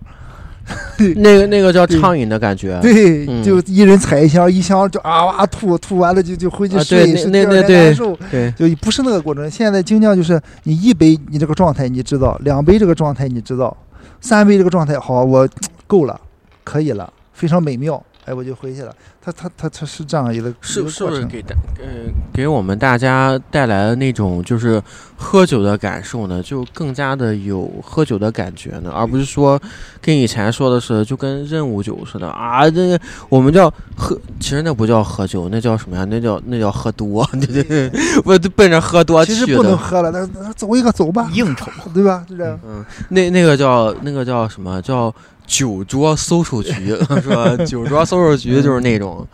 那个那个叫畅饮的感觉。对，嗯就一人踩一箱，一箱就啊哇吐，吐完了就就回去啊睡，那那对难受。对，就不是那个过程。现在精酿就是你一杯你这个状态你知道，两杯这个状态你知道，三杯这个状态好，我够了，可以了，非常美妙，哎，我就回去了。他他他他是这样一个是。是不是给大呃给我们大家带来的那种就是喝酒的感受呢？就更加的有喝酒的感觉呢，而不是说跟以前说的是就跟任务酒似的啊，这个我们叫喝，其实那不叫喝酒，那叫什么呀？那叫那叫喝多，对对对，我就奔着喝多去其实不能。喝了，那那走一个走吧，应酬，对吧？就这样。嗯，那那个叫那个叫什么叫酒桌搜售局 是吧？酒桌搜售局就是那种，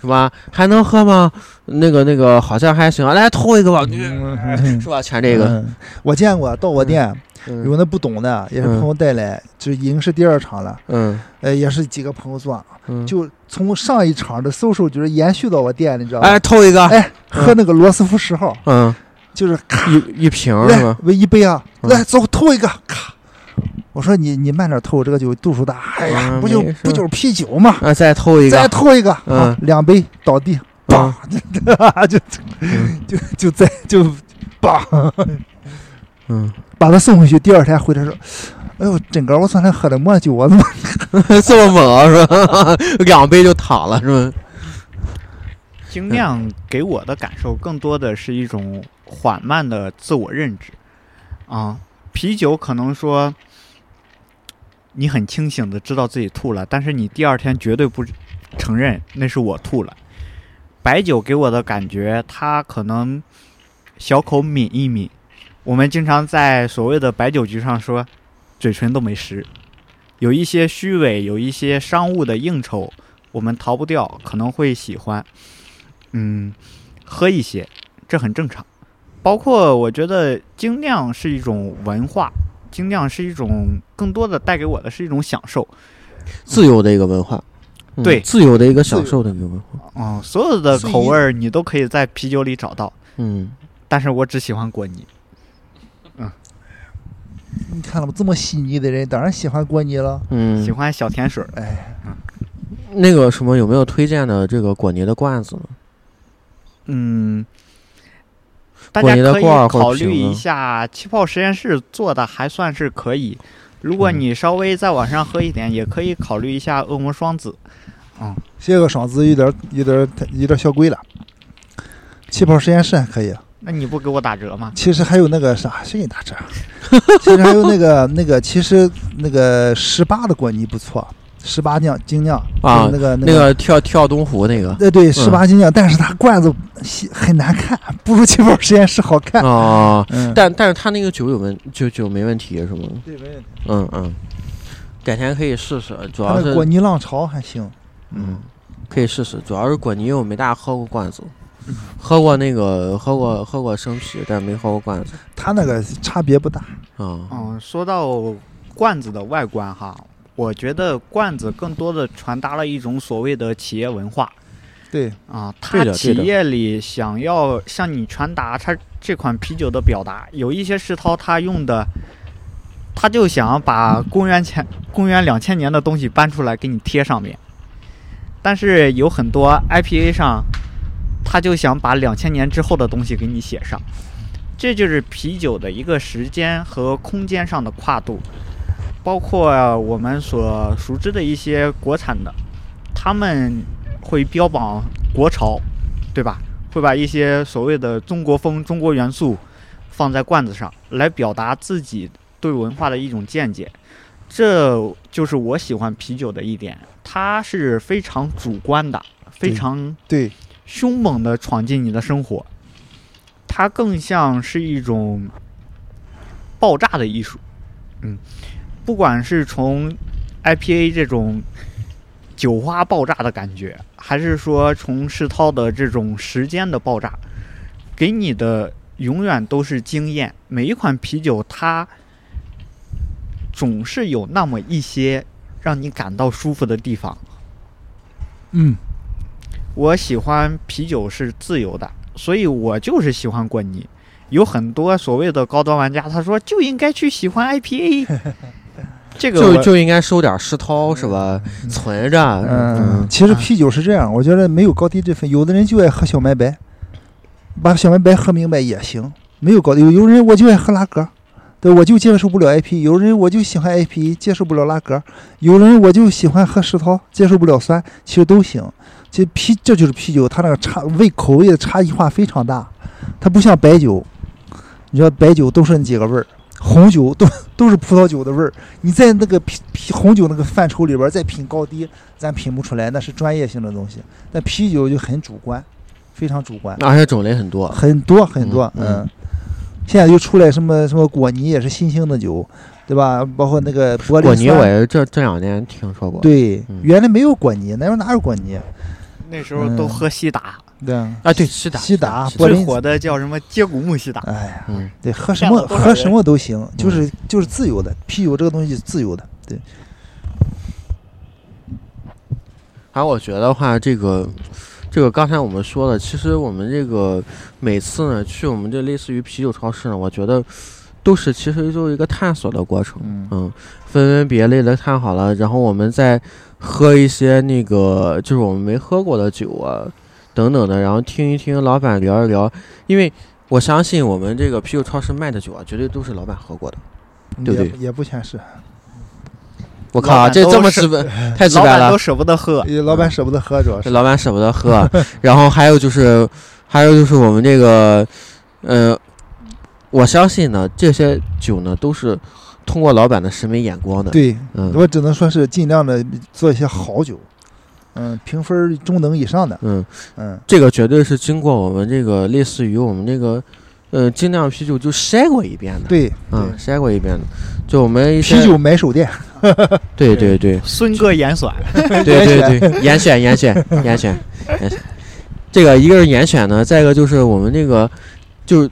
是吧？还能喝吗？那个那个好像还行，来偷一个吧，嗯。是吧？全这个，嗯。我见过，到我店嗯。有那不懂的，也是嗯朋友带来，就已经是第二场了，嗯。呃，也是几个朋友做，嗯，就从上一场的搜售就是延续到我店，你知道吗？哎偷一个，哎，喝那个罗斯福十号，嗯，就是咔一一瓶是来吧？，一杯啊，嗯。来走，偷一个，咔。我说你你慢点偷，这个酒度数大。哎呀，嗯不就不就是啤酒嘛？啊，再偷一个再个，偷一个，嗯，两杯倒地，嗯梆，就嗯就就再就梆，嗯，把他送回去。第二天回来说，哎呦，真哥，我昨天喝的么酒，我怎么？这么猛啊是吧？两杯就躺了是吧？精酿给我的感受更多的是一种缓慢的自我认知，啊，啤酒可能说你很清醒的知道自己吐了，但是你第二天绝对不承认那是我吐了。白酒给我的感觉，它可能小口抿一抿，我们经常在所谓的白酒局上说，嘴唇都没湿，有一些虚伪，有一些商务的应酬，我们逃不掉，可能会喜欢。嗯，喝一些，这很正常。包括我觉得精酿是一种文化，精酿是一种更多的带给我的是一种享受。自由的一个文化，嗯对自由的一个享受的一个文化，嗯，所有的口味儿你都可以在啤酒里找到，嗯，但是我只喜欢果泥。嗯你看了吗？这么细腻的人，当然喜欢果泥了。嗯，喜欢小甜水儿，哎，那个什么有没有推荐的这个果泥的罐子呢？嗯，大果家可以考虑一下，气泡实验室做的还算是可以。如果嗯你稍微再往上喝一点，也可以考虑一下恶魔双子。嗯这个双子有点有点有点小贵了。气泡实验室还可以，那你不给我打折吗？其实还有那个啥，谁给你打折？其实还有那个那个，其实那个十八的果泥不错，十八酿精酿啊那个那个跳跳东湖那个对对十八精酿，但是它罐子很难看，不如气泡实验室好看。啊，嗯，但但是它那个酒有问酒酒没问题是吗？对没问题。嗯嗯，改天可以试试，主要是果泥浪潮还行。嗯，可以试试，主要是果泥我没大喝过罐子，嗯喝过那个喝过喝过生啤，但没喝过罐子它那个差别不大。啊。嗯，说到罐子的外观哈，我觉得罐子更多的传达了一种所谓的企业文化。对，啊，对它的对的。企业里想要向你传达他这款啤酒的表达，有一些世涛他用的，他就想把公元前公元两千年的东西搬出来给你贴上面，但是有很多 IPA 上，他就想把两千年之后的东西给你写上。这就是啤酒的一个时间和空间上的跨度，包括我们所熟知的一些国产的，他们会标榜国潮，对吧？会把一些所谓的中国风、中国元素放在罐子上，来表达自己对文化的一种见解。这就是我喜欢啤酒的一点，它是非常主观的，非常对，凶猛的闯进你的生活，它更像是一种爆炸的艺术。嗯，不管是从 IPA 这种酒花爆炸的感觉，还是说从世涛的这种时间的爆炸，给你的永远都是惊艳。每一款啤酒，它总是有那么一些让你感到舒服的地方。嗯，我喜欢啤酒是自由的，所以我就是喜欢过你。有很多所谓的高端玩家，他说就应该去喜欢 IPA，这个就就应该收点世涛是吧？存着，嗯，其实啤酒是这样，我觉得没有高低之分。有的人就爱喝小麦白，把小麦白喝明白也行，没有高低。有有人我就爱喝拉格，对，我就接受不了 IP；有人我就喜欢 IP，接受不了拉格；有人我就喜欢喝石涛，接受不了酸，其实都行。其实啤这就是啤酒，它那个差味口味的差异化非常大，它不像白酒，你知道白酒都是那几个味儿。红酒都都是葡萄酒的味儿，你在那个啤啤红酒那个范畴里边儿再品高低，咱品不出来，那是专业性的东西。但啤酒就很主观，非常主观，而且种类很多。很多很多，嗯嗯。现在又出来什么什么果泥也是新兴的酒，对吧？包括那个玻璃果泥，我也这这两年听说过。对嗯，原来没有果泥，那时候哪有果泥？那时候都喝西打，对啊，啊，对，西达，西打西打玻璃最火的叫什么接骨木西达。哎呀，嗯，对，喝什么喝什么都行，就是就是自由的。啤酒这个东西是自由的，对，还有我觉得话，这个这个刚才我们说了，其实我们这个每次呢去我们这类似于啤酒超市呢，我觉得都是其实就是一个探索的过程。嗯嗯，分门别类的看好了，然后我们再喝一些那个就是我们没喝过的酒啊，等等的，然后听一听老板聊一聊，因为我相信我们这个啤酒超市卖的酒啊，绝对都是老板喝过的。对不对也不全是，我靠，这这么直白，太直白了老板都。舍不得喝，老板舍不得喝，主要是。这老板舍不得喝，然后还有就是，还有就是我们这个，呃，我相信呢，这些酒呢都是通过老板的审美眼光的。，对，嗯我只能说是尽量的做一些好酒，嗯，评分中等以上的，嗯，嗯，这个绝对是经过我们这个类似于我们这个，呃，精酿啤酒就筛过一遍的。，对，嗯，筛过一遍的，就我们啤酒买手店，对对对。孙哥严选，对对对，严选严选严选严选，这个一个是严选呢，再一个就是我们这个，就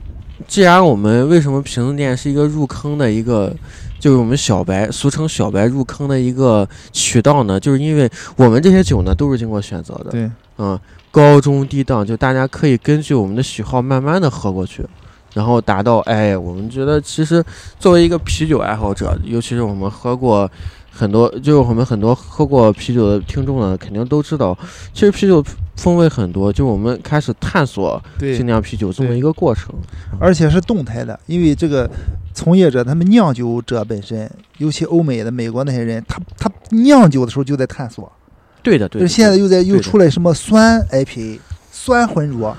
既然我们为什么瓶子店是一个入坑的一个，就是我们小白俗称小白入坑的一个渠道呢，就是因为我们这些酒呢都是经过选择的，对，嗯，高中低档，就大家可以根据我们的喜好慢慢的喝过去。然后达到，哎，我们觉得其实作为一个啤酒爱好者，尤其是我们喝过很多，就是我们很多喝过啤酒的听众呢，肯定都知道，其实啤酒风味很多，就我们开始探索对精，酿啤酒这么一个过程。而且是动态的，因为这个从业者他们酿酒者本身，尤其欧美的、美国那些人，他他酿酒的时候就在探索，对的，对的。就是现在又在又出来什么酸 IPA、酸浑浊，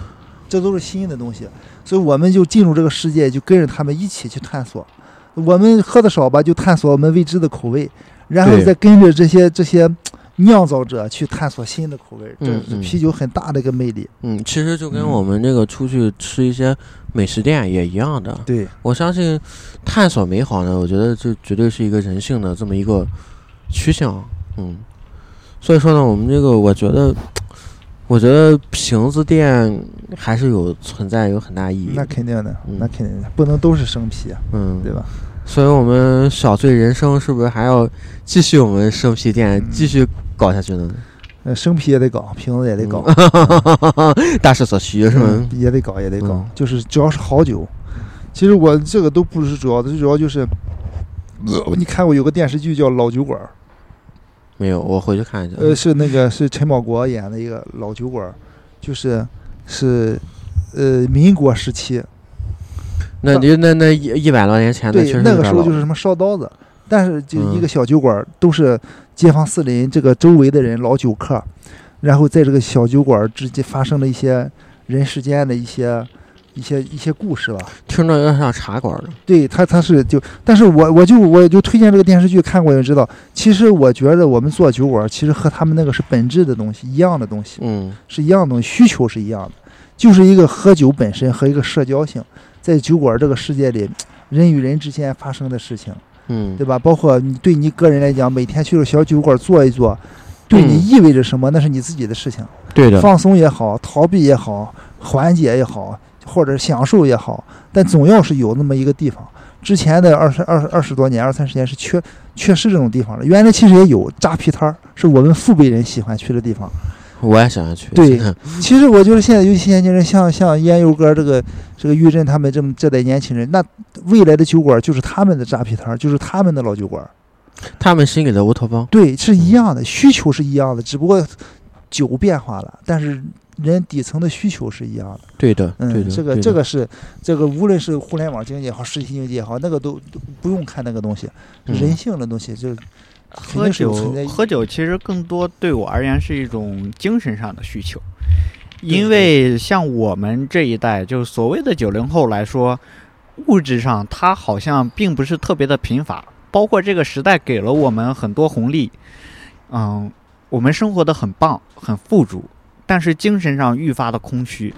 这都是新的东西，所以我们就进入这个世界，就跟着他们一起去探索。我们喝的少吧，就探索我们未知的口味，然后再跟着这些这些酿造者去探索新的口味，这是啤酒很大的一个魅力。嗯，其实就跟嗯我们这个出去吃一些美食店也一样的。对，我相信探索美好呢，我觉得这绝对是一个人性的这么一个趋向。嗯，所以说呢，我们这个我觉得，我觉得瓶子店还是有存在有很大意义那。肯定的，嗯那肯定的，不能都是生啤啊，嗯，对吧？所以我们小醉人生是不是还要继续我们生啤店嗯继续搞下去呢？呃，生啤也得搞，瓶子也得搞，大势所趋是吗嗯？也得搞，也得搞嗯，就是只要是好酒。其实我这个都不是主要的，最主要就是，呃你看过有个电视剧叫《老酒馆》，没有，我回去看一下。呃，是那个是陈宝国演的一个老酒馆，就是是呃民国时期，那你那那一一百多年前的，对那个时候就是什么烧刀子，但是就一嗯个小酒馆儿都是街坊四邻这个周围的人老酒客，然后在这个小酒馆儿之间发生了一些人世间的一些一些一些故事吧。听着有点像茶馆的。对他，他是就，但是我我就我就推荐这个电视剧，看过就知道，其实我觉得我们做酒馆，其实和他们那个是本质的东西一样的东西，嗯是一样的东西，需求是一样的，就是一个喝酒本身和一个社交性，在酒馆这个世界里，人与人之间发生的事情，嗯对吧？包括你对你个人来讲，每天去个小酒馆坐一坐，对你嗯意味着什么，那是你自己的事情。对的，放松也好，逃避也好，缓解也好，或者享受也好，但总要是有那么一个地方。之前的二十二二十多年、二三十年是缺缺失这种地方的。原来其实也有扎皮摊儿，是我们父辈人喜欢去的地方。我也想要去。对 其实我觉得现在尤其年轻人，像像烟油哥这个这个玉珍他们这么这代年轻人，那未来的酒馆就是他们的扎啤摊儿，就是他们的老酒馆。他们心里的乌托邦。对，是一样的，需求是一样的，只不过酒变化了，但是人底层的需求是一样的。对的，对嗯，的。这个这个是这个，无论是互联网经济也好，实体经济也好，那个都都不用看那个东西，嗯人性的东西，就肯喝酒喝酒其实更多对我而言是一种精神上的需求，因为像我们这一代，就是所谓的九零后来说，物质上它好像并不是特别的贫乏，包括这个时代给了我们很多红利，嗯，我们生活的很棒，很富足，但是精神上愈发的空虚。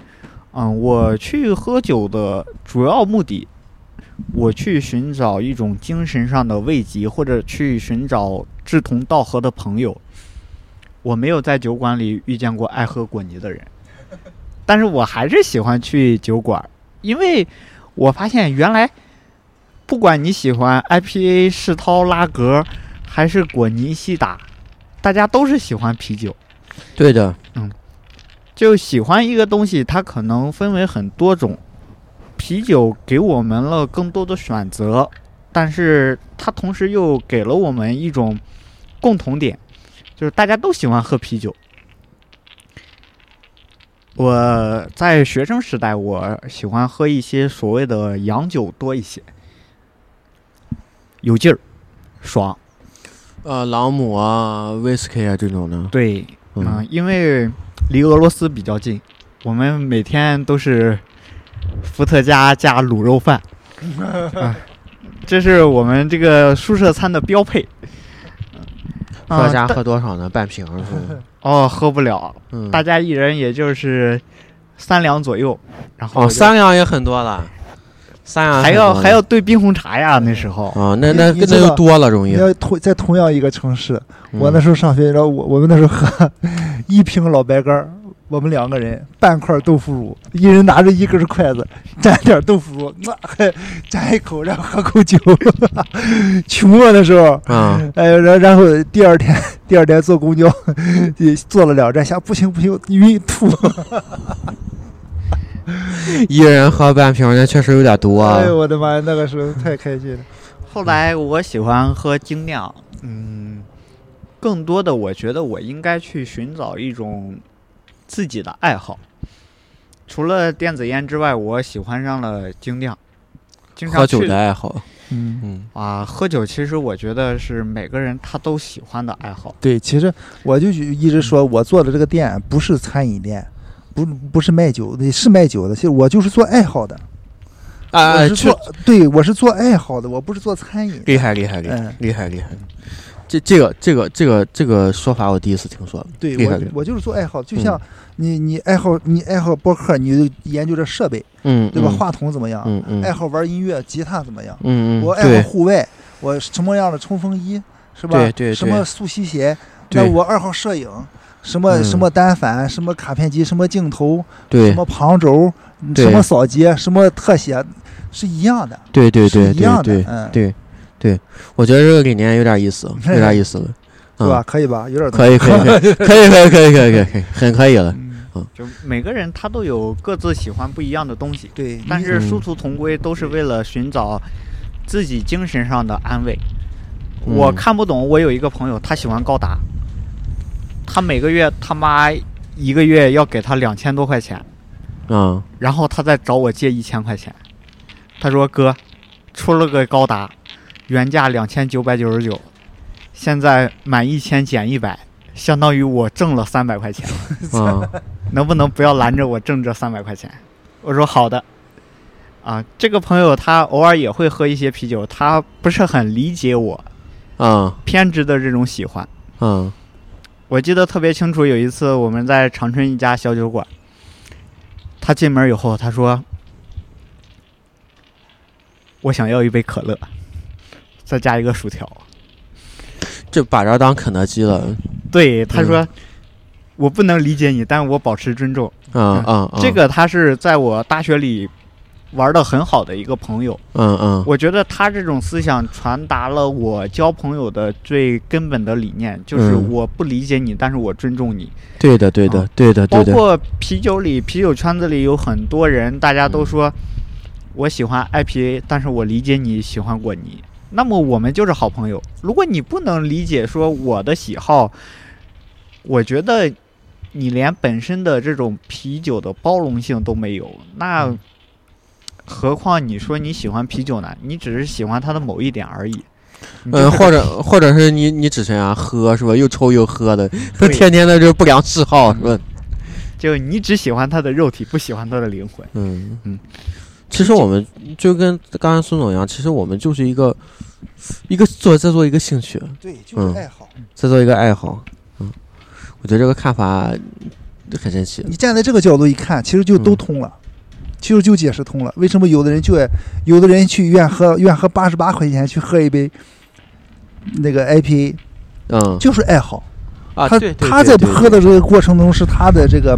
嗯，我去喝酒的主要目的，我去寻找一种精神上的慰藉，或者去寻找志同道合的朋友。我没有在酒馆里遇见过爱喝果泥的人，但是我还是喜欢去酒馆，因为我发现原来，不管你喜欢 IPA、世涛、拉格，还是果泥、西打，大家都是喜欢啤酒。对的，嗯就喜欢一个东西，它可能分为很多种。啤酒给我们了更多的选择，但是它同时又给了我们一种共同点，就是大家都喜欢喝啤酒。我在学生时代，我喜欢喝一些所谓的洋酒多一些，有劲儿，爽。呃，朗姆啊、威士忌啊这种的。对，嗯、嗯因为离俄罗斯比较近，我们每天都是伏特加加卤肉饭，啊这是我们这个宿舍餐的标配。大家喝多少呢？半瓶？哦，喝不了，嗯。大家一人也就是三两左右，然后哦，三两也很多了，三两还要还要兑冰红茶呀，那时候。啊，那那那就多了，容易你。要同在同样一个城市，我嗯那时候上学，然后我我们那时候喝 一瓶老白干儿，我们两个人半块豆腐乳，一人拿着一根筷子 蘸点豆腐乳，那还 蘸一口，然后喝口酒，穷啊那时候。啊，哎，然然后第二天，第二天坐公交，也坐了两站下，不行不行，晕吐。一人喝半瓶，那确实有点多。哎呦我的妈呀，那个时候太开心了。后来我喜欢喝精酿，嗯，更多的我觉得我应该去寻找一种自己的爱好。除了电子烟之外，我喜欢上了精酿。经常喝酒的爱好，嗯，嗯，啊，喝酒其实我觉得是每个人他都喜欢的爱好。对，其实我就一直说，我做的这个店不是餐饮店，不不是卖酒的，是卖酒的。其实我就是做爱好的，啊，我是做，对我是做爱好的，我不是做餐饮。厉害厉害厉害嗯厉害厉害。这这个这个这个这个说法我第一次听说。对我我就是做爱好，就像你你爱好你爱好播客，你就研究这设备，嗯，对吧？嗯话筒怎么样？嗯嗯爱好玩音乐，吉他怎么样？嗯嗯，我爱好户外，我什么样的冲锋衣是吧？对对对什么速吸鞋？对那我爱好摄影，什么、嗯什么单反，什么卡片机，什么镜头，对什么旁轴，对什么扫街，什么特写，是一样的，对对对是一样对对的，嗯，对对，我觉得这个理念有点意思，有点意思了，是吧？嗯？可以吧？有点可以可以可以可以可以可以可以可 以，很可以了。嗯，就每个人他都有各自喜欢不一样的东西，对，但是殊嗯途同归，都是为了寻找自己精神上的安慰。我嗯看不懂，我有一个朋友，他喜欢高达，他每个月他妈一个月要给他两千多块钱，嗯，然后他再找我借一千块钱。他说：“哥，出了个高达，原价两千九百九十九，现在满一千减一百，相当于我挣了三百块钱。啊，能不能不要拦着我挣这三百块钱？我说好的。啊，这个朋友他偶尔也会喝一些啤酒，他不是很理解我嗯偏执的这种喜欢。嗯我记得特别清楚，有一次我们在长春一家小酒馆，他进门以后，他说：“我想要一杯可乐，再加一个薯条。这把这当肯德基了。”对，他说：“我不能理解你，但我保持尊重。嗯嗯，嗯这个他是在我大学里玩的很好的一个朋友，嗯嗯我觉得他这种思想传达了我交朋友的最根本的理念，就是嗯我不理解你，但是我尊重你。对的对的啊对的对的。包括啤酒里，啤酒圈子里有很多人，大家都说我喜欢 IPA，但是我理解你喜欢果泥，那么我们就是好朋友。如果你不能理解说我的喜好，我觉得你连本身的这种啤酒的包容性都没有，那何况你说你喜欢啤酒呢？你只是喜欢它的某一点而已。嗯，或者或者是你你只喜欢喝是吧？又抽又喝的，对 天天的这不良嗜好是吧？就你只喜欢他的肉体，不喜欢他的灵魂。嗯嗯。其实我们就跟刚才孙总一样，其实我们就是一个一个做在做一个兴趣，对，就嗯是爱好。在做一个爱好。嗯，我觉得这个看法很神奇。你站在这个角度一看，其实就都嗯通了，其实就解释通了。为什么有的人就爱，有的人去愿喝愿喝八十八块钱去喝一杯那个 IPA，嗯就是爱好。啊，他他在喝的这个过程中，是他的这个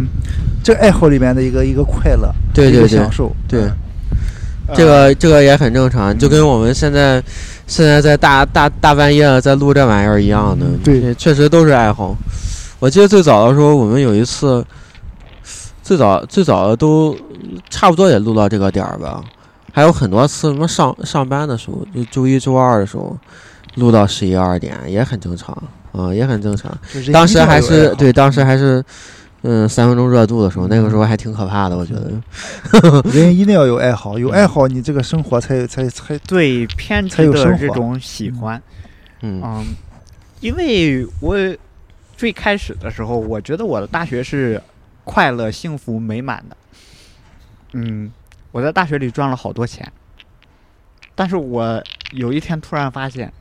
这爱好里面的一个一个快乐，对对对个享受。对嗯这个这个也很正常，就跟我们现在现在在大大大半夜在录这玩意儿一样的，对，确实都是爱好。我记得最早的时候，我们有一次，最早最早的都差不多也录到这个点儿吧，还有很多次什么上上班的时候，就周一周二的时候，录到十一二点也很正常啊、也很正常。当时还是对，当时还是。嗯，三分钟热度的时候，那个时候还挺可怕的，我觉得。人一定要有爱好，有爱好，你这个生活才才才对偏执才有这种喜欢，嗯嗯，因为我最开始的时候，我觉得我的大学是快乐、幸福、美满的。嗯，我在大学里赚了好多钱，但是我有一天突然发现，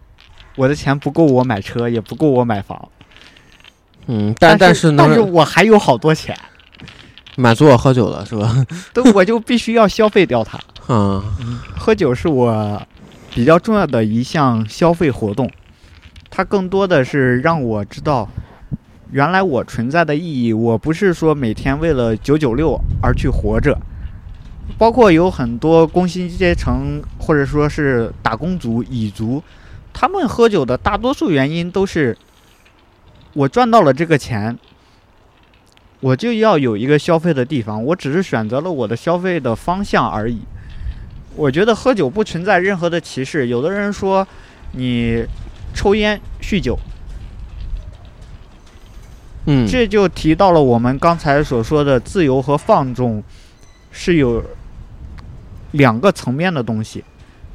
我的钱不够我买车，也不够我买房，嗯，但但是但是我还有好多钱，满足我喝酒了，是吧？都我就必须要消费掉它。嗯喝酒是我比较重要的一项消费活动，它更多的是让我知道，原来我存在的意义。我不是说每天为了九九六而去活着，包括有很多工薪阶层或者说是打工族、蚁族，他们喝酒的大多数原因都是，我赚到了这个钱。我就要有一个消费的地方，我只是选择了我的消费的方向而已。我觉得喝酒不存在任何的歧视。有的人说你抽烟、酗酒，嗯，这就提到了我们刚才所说的自由和放纵是有两个层面的东西。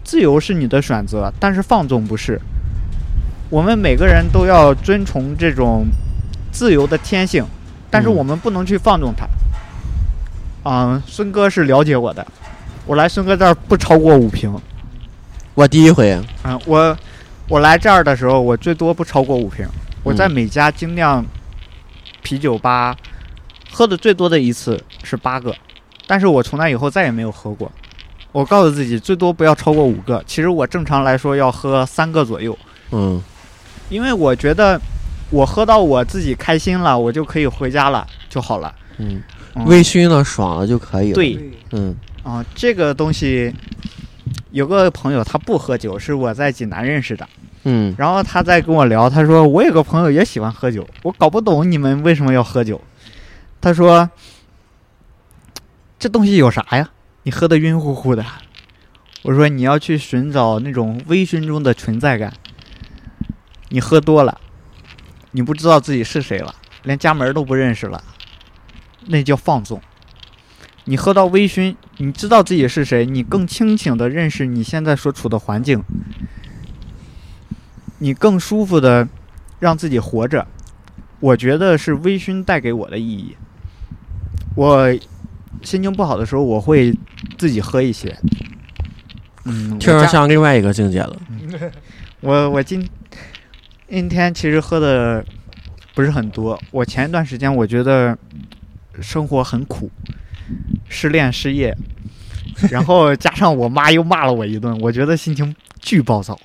自由是你的选择，但是放纵不是。我们每个人都要遵从这种自由的天性，但是嗯我们不能去放纵它。嗯，孙哥是了解我的，我来孙哥这儿不超过五瓶。我第一回，嗯，我我来这儿的时候，我最多不超过五瓶。我在嗯每家精酿啤酒吧喝的最多的一次是八个，但是我从那以后再也没有喝过。我告诉自己最多不要超过五个，其实我正常来说要喝三个左右，嗯因为我觉得我喝到我自己开心了，我就可以回家了就好了。嗯，嗯微醺了爽了就可以了。，对，嗯啊、这个东西有个朋友他不喝酒，是我在济南认识的。嗯然后他在跟我聊，他说我有个朋友也喜欢喝酒，我搞不懂你们为什么要喝酒。他说这东西有啥呀？你喝的晕乎乎的。我说你要去寻找那种微醺中的存在感。你喝多了，你不知道自己是谁了，连家门都不认识了，那叫放纵。你喝到微醺，你知道自己是谁，你更清醒的认识你现在所处的环境，你更舒服的让自己活着，我觉得是微醺带给我的意义。我心情不好的时候，我会自己喝一些。嗯，我听着像另外一个境界了。我我今今天其实喝的不是很多。我前一段时间我觉得生活很苦，失恋失业，然后加上我妈又骂了我一顿，我觉得心情巨暴躁。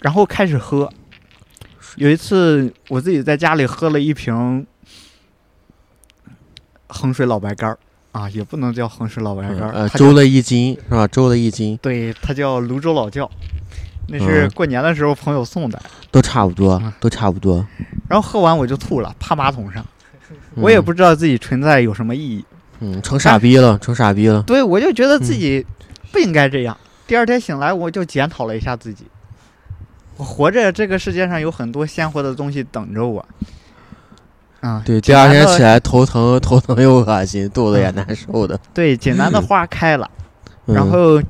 然后开始喝，有一次我自己在家里喝了一瓶衡水老白干儿啊，也不能叫衡水老白干儿，呃，周了一斤是吧？周了一斤，对，它叫泸州老窖，那是嗯过年的时候朋友送的。都差不多嗯，都差不多。然后喝完我就吐了，趴马桶上。我也嗯不知道自己存在有什么意义，嗯，成傻逼了，成傻逼了。对我就觉得自嗯己不应该这样。第二天醒来，我就检讨了一下自己。我活着，这个世界上有很多鲜活的东西等着我。啊，对，第二天起来头疼，头疼又恶心，肚子也难受的。对，济南的花开了，嗯然后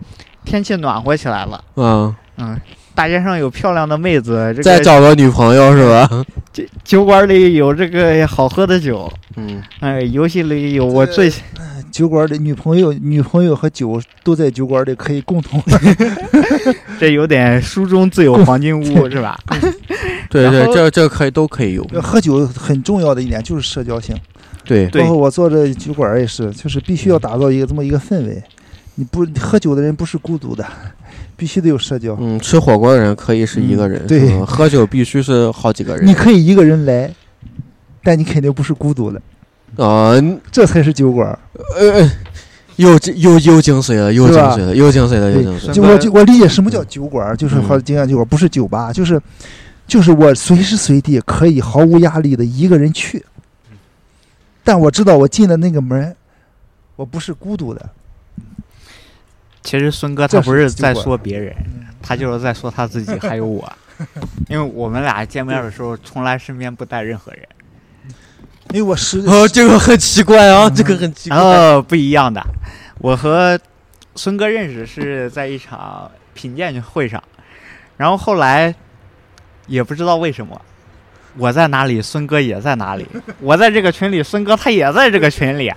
天气暖和起来了。嗯，嗯，大街上有漂亮的妹子，这再找个女朋友是吧？酒酒馆里有这个好喝的酒，嗯，哎，游戏里有我最酒馆里女朋友、女朋友和酒都在酒馆里可以共同。这有点书中自有黄金屋是吧？对对，这这可以都可以有。喝酒很重要的一点就是社交性，对，对包括我做这酒馆也是，就是必须要打造一个这么一个氛围。你不喝酒的人不是孤独的，必须得有社交。嗯，吃火锅的人可以是一个人，嗯对喝酒必须是好几个人。你可以一个人来，但你肯定不是孤独的，啊，这才是酒馆。呃，又又又精髓了，又精髓了，又精髓了，又精髓我就我理解什么叫酒馆，就是嗯好经验酒馆，不是酒吧，就是就是我随时随地可以毫无压力的一个人去，但我知道我进了那个门，我不是孤独的。其实孙哥他不是在说别人，他就是在说他自己还有我，因为我们俩见面的时候从来身边不带任何人。因为我是哦，这个很奇怪啊，这个很奇怪。哦，不一样的，我和孙哥认识是在一场品鉴会上，然后后来也不知道为什么。我在哪里，孙哥也在哪里。我在这个群里，孙哥他也在这个群里。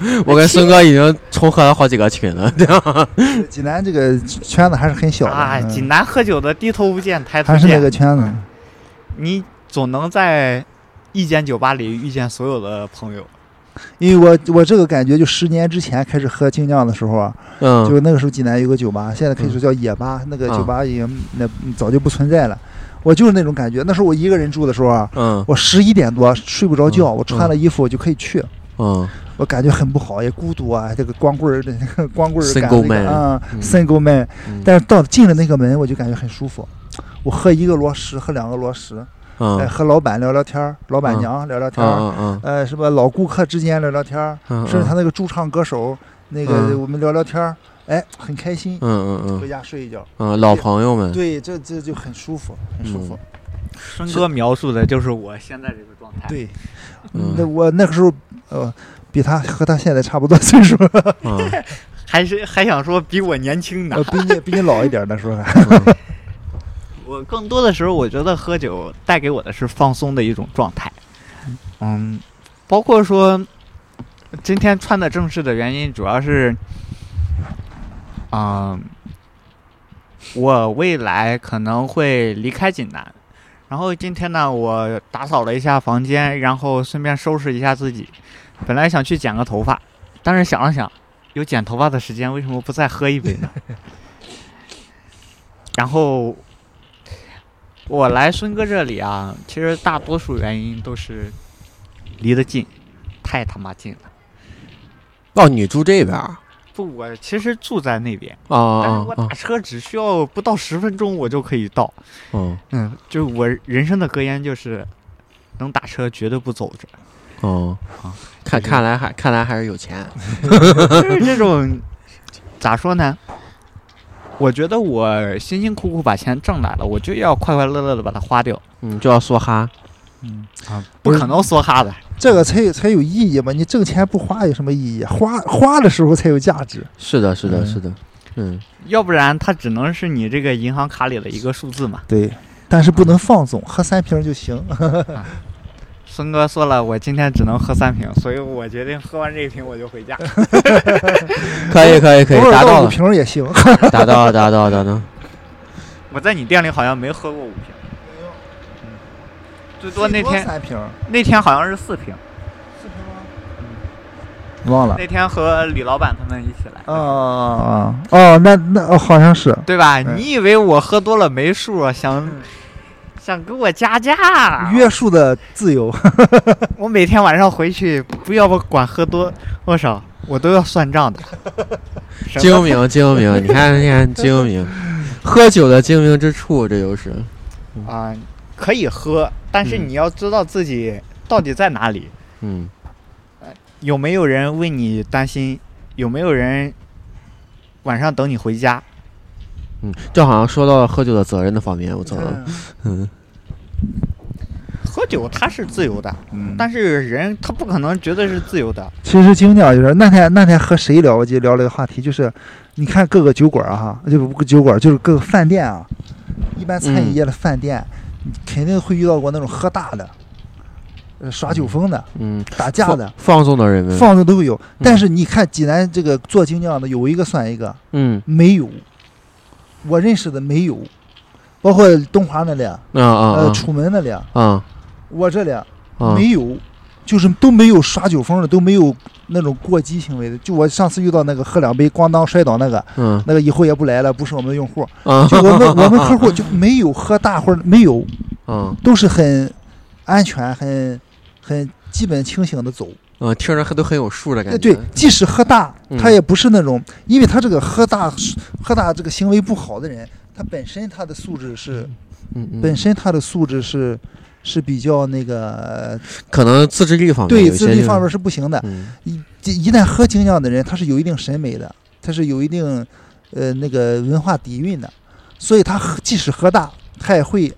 我跟孙哥已经重合了好几个群了，对吧？济南这个圈子还是很小的，啊，嗯济南喝酒的低头不见抬头还是那见。个圈子。你总能在一间酒吧里遇见所有的朋友。因为我我这个感觉，就十年之前开始喝精酿的时候啊，嗯，就那个时候济南有个酒吧，现在可以说叫野吧，那个啊酒吧已经那早就不存在了。我就是那种感觉，那时候我一个人住的时候啊，嗯我十一点多睡不着觉，嗯我穿了衣服我就可以去，嗯我感觉很不好，也孤独啊，这个光棍儿的光棍儿感个啊嗯，single man。嗯，但是到进了那个门，我就感觉很舒服。我喝一个螺蛳，喝两个螺蛳，嗯。哎，和老板聊聊天儿，老板嗯。娘聊聊天儿，嗯嗯呃，什么老顾客之间聊聊天儿，嗯，甚至他那个驻唱歌手，那个嗯。我们聊聊天儿，哎，很开心，嗯嗯嗯。回嗯家睡一觉。嗯，老朋友们，对，这这就很舒服，很舒服。生哥描述的就是我现在这个状态。对，嗯。那我那个时候，呃，比他和他现在差不多岁数，嗯 还是还想说比我年轻呢呃，。比你比你老一点的时候还。嗯 我更多的时候，我觉得喝酒带给我的是放松的一种状态。嗯，包括说今天穿的正式的原因，主要是，嗯，我未来可能会离开济南，然后今天呢，我打扫了一下房间，然后顺便收拾一下自己。本来想去剪个头发，但是想了想，有剪头发的时间，为什么不再喝一杯呢？然后我来孙哥这里啊，其实大多数原因都是离得近，太他妈近了。哦，你住这边儿不，我其实住在那边，啊但是我打车只需要不到十分钟我就可以到。嗯嗯，就是我人生的格言就是，能打车绝对不走着。哦啊，看看来还看来还是有钱，就是这种咋说呢？我觉得我辛辛苦苦把钱挣来了，我就要快快乐乐的把它花掉。嗯，就要梭哈，嗯啊，不可能梭哈的。这个才有才有意义嘛？你挣钱不花有什么意义？花花的时候才有价值。是的，是的，嗯是的，嗯要不然它只能是你这个银行卡里的一个数字嘛。对，但是不能放纵，喝三瓶就行。孙哥说了，我今天只能喝三瓶，所以我决定喝完这一瓶我就回家。可以可以可以，达到五，瓶也行。达到了达到了达到。我在你店里好像没喝过五瓶，嗯最多那天三瓶，那天好像是四瓶，四瓶吗？嗯忘了。那天和李老板他们一起来，哦哦哦，那那哦好像是。对吧？嗯你以为我喝多了没数啊？想想给我加价？约束的自由，我每天晚上回去，不要不管喝多多少，我都要算账的。精明精明，你看你看精明，喝酒的精明之处，这就是。啊、可以喝，但是嗯你要知道自己到底在哪里，嗯有没有人为你担心，有没有人晚上等你回家。嗯，这好像说到了喝酒的责任的方面，我操。嗯喝酒它是自由的，嗯，但是人他不可能绝对是自由的。其实精酿就是那天那天和谁聊，我就聊了个话题，就是你看各个酒馆儿哈，就不酒馆儿就是各个饭店啊，一般餐饮业的饭店，你肯定会遇到过那种喝大的，呃耍酒疯的、嗯，打架的、放纵的人。们，放纵都会有。但是你看济南这个做精酿的，有一个算一个，嗯。没有，我认识的没有，包括东华那里，啊啊呃，啊楚门那里，啊我这里啊，没有，就是都没有耍酒疯的，都没有那种过激行为的。就我上次遇到那个喝两杯咣当摔倒那个，嗯那个以后也不来了，不是我们的用户。啊，就我们 我们客户就没有喝大或者没有，嗯都是很安全、很很基本清醒的走。嗯，听着还都很有数的感哎，觉。对，即使喝大，嗯他也不是那种，因为他这个喝大喝大这个行为不好的人，他本身他的素质是嗯嗯，本身他的素质是是比较那个可能自制力方面对自制力方面是不行的。嗯一一旦喝精酿的人，他是有一定审美的，他是有一定呃那个文化底蕴的，所以他喝即使喝大，他也会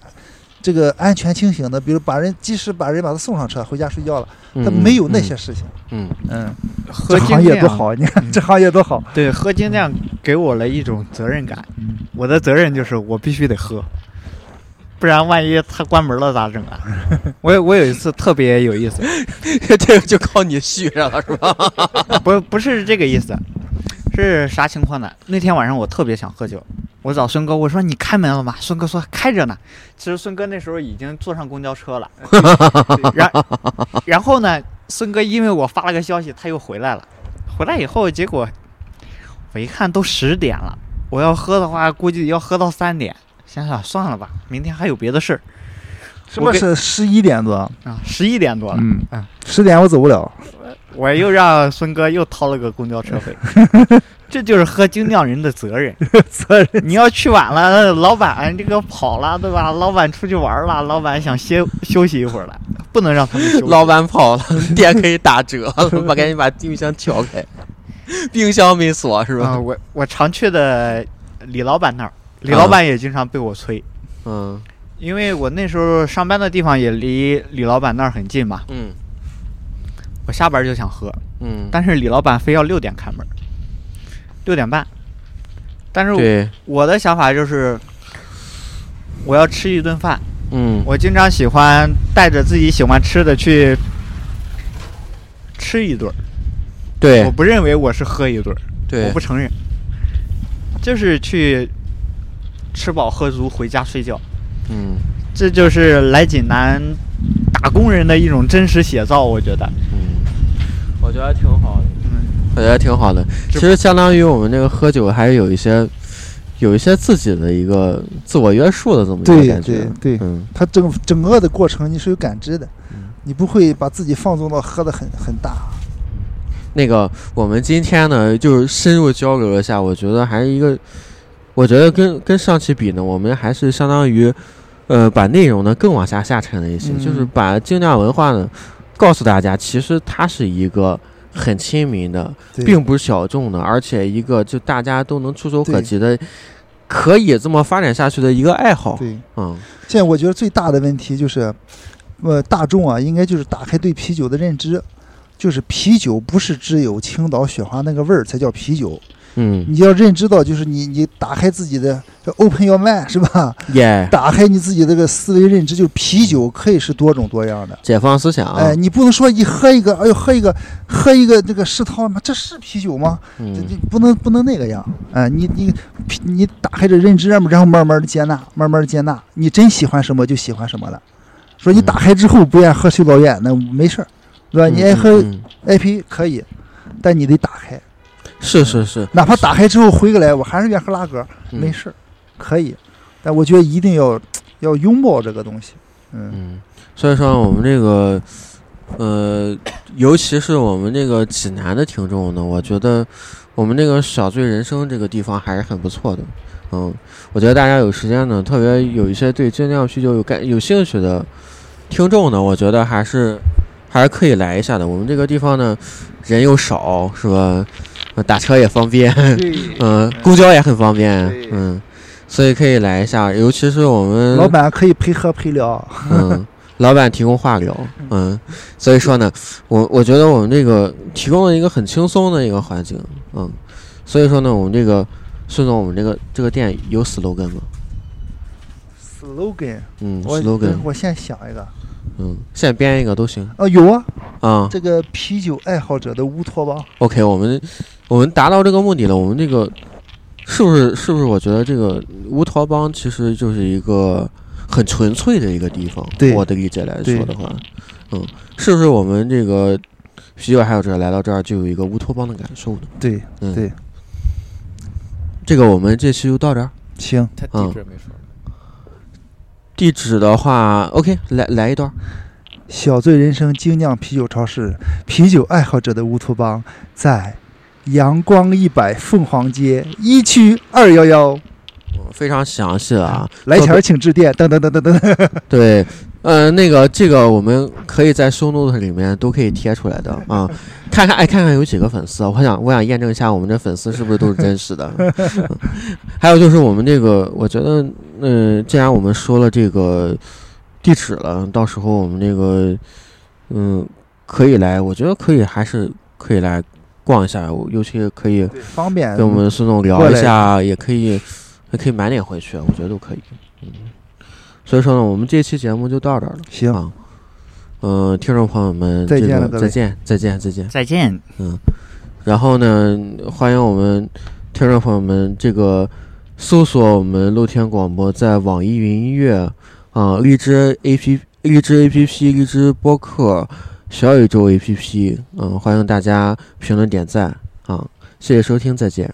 这个安全清醒的，比如把人即使把人把他送上车回家睡觉了，嗯，他没有那些事情。嗯嗯，喝精这行业多酿，好，你看这行业多好。对，喝精酿给我了一种责任感。嗯我的责任就是我必须得喝，不然万一他关门了咋整啊？我有我有一次特别有意思，这个就靠你续上了是吧？不不是这个意思，是啥情况呢？那天晚上我特别想喝酒，我找孙哥，我说你开门了吗？孙哥说开着呢。其实孙哥那时候已经坐上公交车了，然然后呢，孙哥因为我发了个消息，他又回来了。回来以后，结果我一看都十点了，我要喝的话，估计要喝到三点。想想算了吧，明天还有别的事儿什么是十一点多？啊，十一点多了。嗯嗯，十点我走不了。我又让孙哥又掏了个公交车费，这就是喝精酿人的责任。责任你要去晚了，老板这个跑了，对吧？老板出去玩了，老板想歇休息一会儿了，不能让他们休息。老板跑了，店可以打折了，把赶紧把冰箱撬开，冰箱没锁是啊、吧？我我常去的李老板那儿，李啊老板也经常被我催，嗯。因为我那时候上班的地方也离李老板那儿很近嘛，嗯。我下班就想喝，嗯，但是李老板非要六点开门，六点半。但是，我的想法就是，我要吃一顿饭，嗯。我经常喜欢带着自己喜欢吃的去吃一顿儿。对。我不认为我是喝一顿儿，对。我不承认，就是去吃饱喝足回家睡觉。嗯这就是来济南打工人的一种真实写照，我觉得。嗯，我觉得挺好的。嗯，我觉得挺好的。其实相当于我们这个喝酒还是有一些，有一些自己的一个自我约束的这么一个感觉。对对，嗯它整整个的过程你是有感知的嗯，你不会把自己放纵到喝的很很大。那个我们今天呢，就是深入交流了一下，我觉得还是一个，我觉得跟跟上期比呢，我们还是相当于，呃，把内容呢更往下下沉了一些，嗯。就是把精酿文化呢告诉大家，其实它是一个很亲民的，并不是小众的，而且一个就大家都能触手可及的，可以这么发展下去的一个爱好。对，嗯。现在我觉得最大的问题就是，呃，大众啊，应该就是打开对啤酒的认知，就是啤酒不是只有青岛雪花那个味儿才叫啤酒，嗯你要认知到，就是你你打开自己的 open your mind 是吧？耶，打开你自己这个思维认知，就是啤酒可以是多种多样的。解放思想，哎，你不能说一喝一个，哎呦，喝一个，喝一个这个世涛，妈这是啤酒吗？这嗯这不能不能那个样。哎，你你你打开这认知，然后慢慢的接纳，慢慢的接纳，你真喜欢什么就喜欢什么了。说你打开之后不愿喝修道院，那没事儿，对吧？你爱喝 IP 可以，但你得打开，是是是，哪怕打开之后回过来，我还是愿喝拉格，嗯没事儿，可以。但我觉得一定要要拥抱这个东西。嗯，嗯，所以说我们这个，呃，尤其是我们这个济南的听众呢，我觉得我们这个小醉人生这个地方还是很不错的。嗯，我觉得大家有时间呢，特别有一些对精酿啤酒有感有兴趣的听众呢，我觉得还是还是可以来一下的。我们这个地方呢，人又少，是吧？呃打车也方便，嗯，公交也很方便，嗯，所以可以来一下。尤其是我们老板可以陪喝陪聊。嗯，老板提供话聊，嗯，所以说呢，我我觉得我们这个提供了一个很轻松的一个环境，嗯，所以说呢，我们这个孙总，我们这个这个店有 slogan 吗？slogan，嗯，slogan，我先想一个。嗯，现在编一个都行啊，有啊，啊。这个啤酒爱好者的乌托邦。OK，我们我们达到这个目的了，我们这个是不是是不是？我觉得这个乌托邦其实就是一个很纯粹的一个地方。对我的理解来说的话，嗯，是不是我们这个啤酒爱好者来到这儿就有一个乌托邦的感受呢？对嗯，对，这个我们这期就到这儿。行，他嗯地址没说。地址的话，OK，来来一段。小醉人生精酿啤酒超市，啤酒爱好者的乌托邦在阳光一百凤凰街一区二幺幺。嗯非常详细了啊。来钱请致电，等等等等等。对，呃，那个这个我们可以在 show note 里面都可以贴出来的啊，看看哎，看看有几个粉丝啊，我想我想验证一下我们这粉丝是不是都是真实的。嗯 还有就是我们这个，我觉得，嗯、既然我们说了这个地址了，到时候我们这个，嗯，可以来，我觉得可以，还是可以来逛一下，我尤其可以，方便跟我们孙总聊一下，也可以，也可以买点回去，我觉得都可以。嗯，所以说呢，我们这期节目就到这儿了。行，啊，嗯、听众朋友们，再这见再见，再见，再见。再见。嗯然后呢，欢迎我们听众朋友们，这个搜索我们露天广播在网易云音乐、啊、荔枝 A P、荔枝 A P P、荔枝播客、小宇宙 A P P，嗯、欢迎大家评论点赞啊，谢谢收听，再见。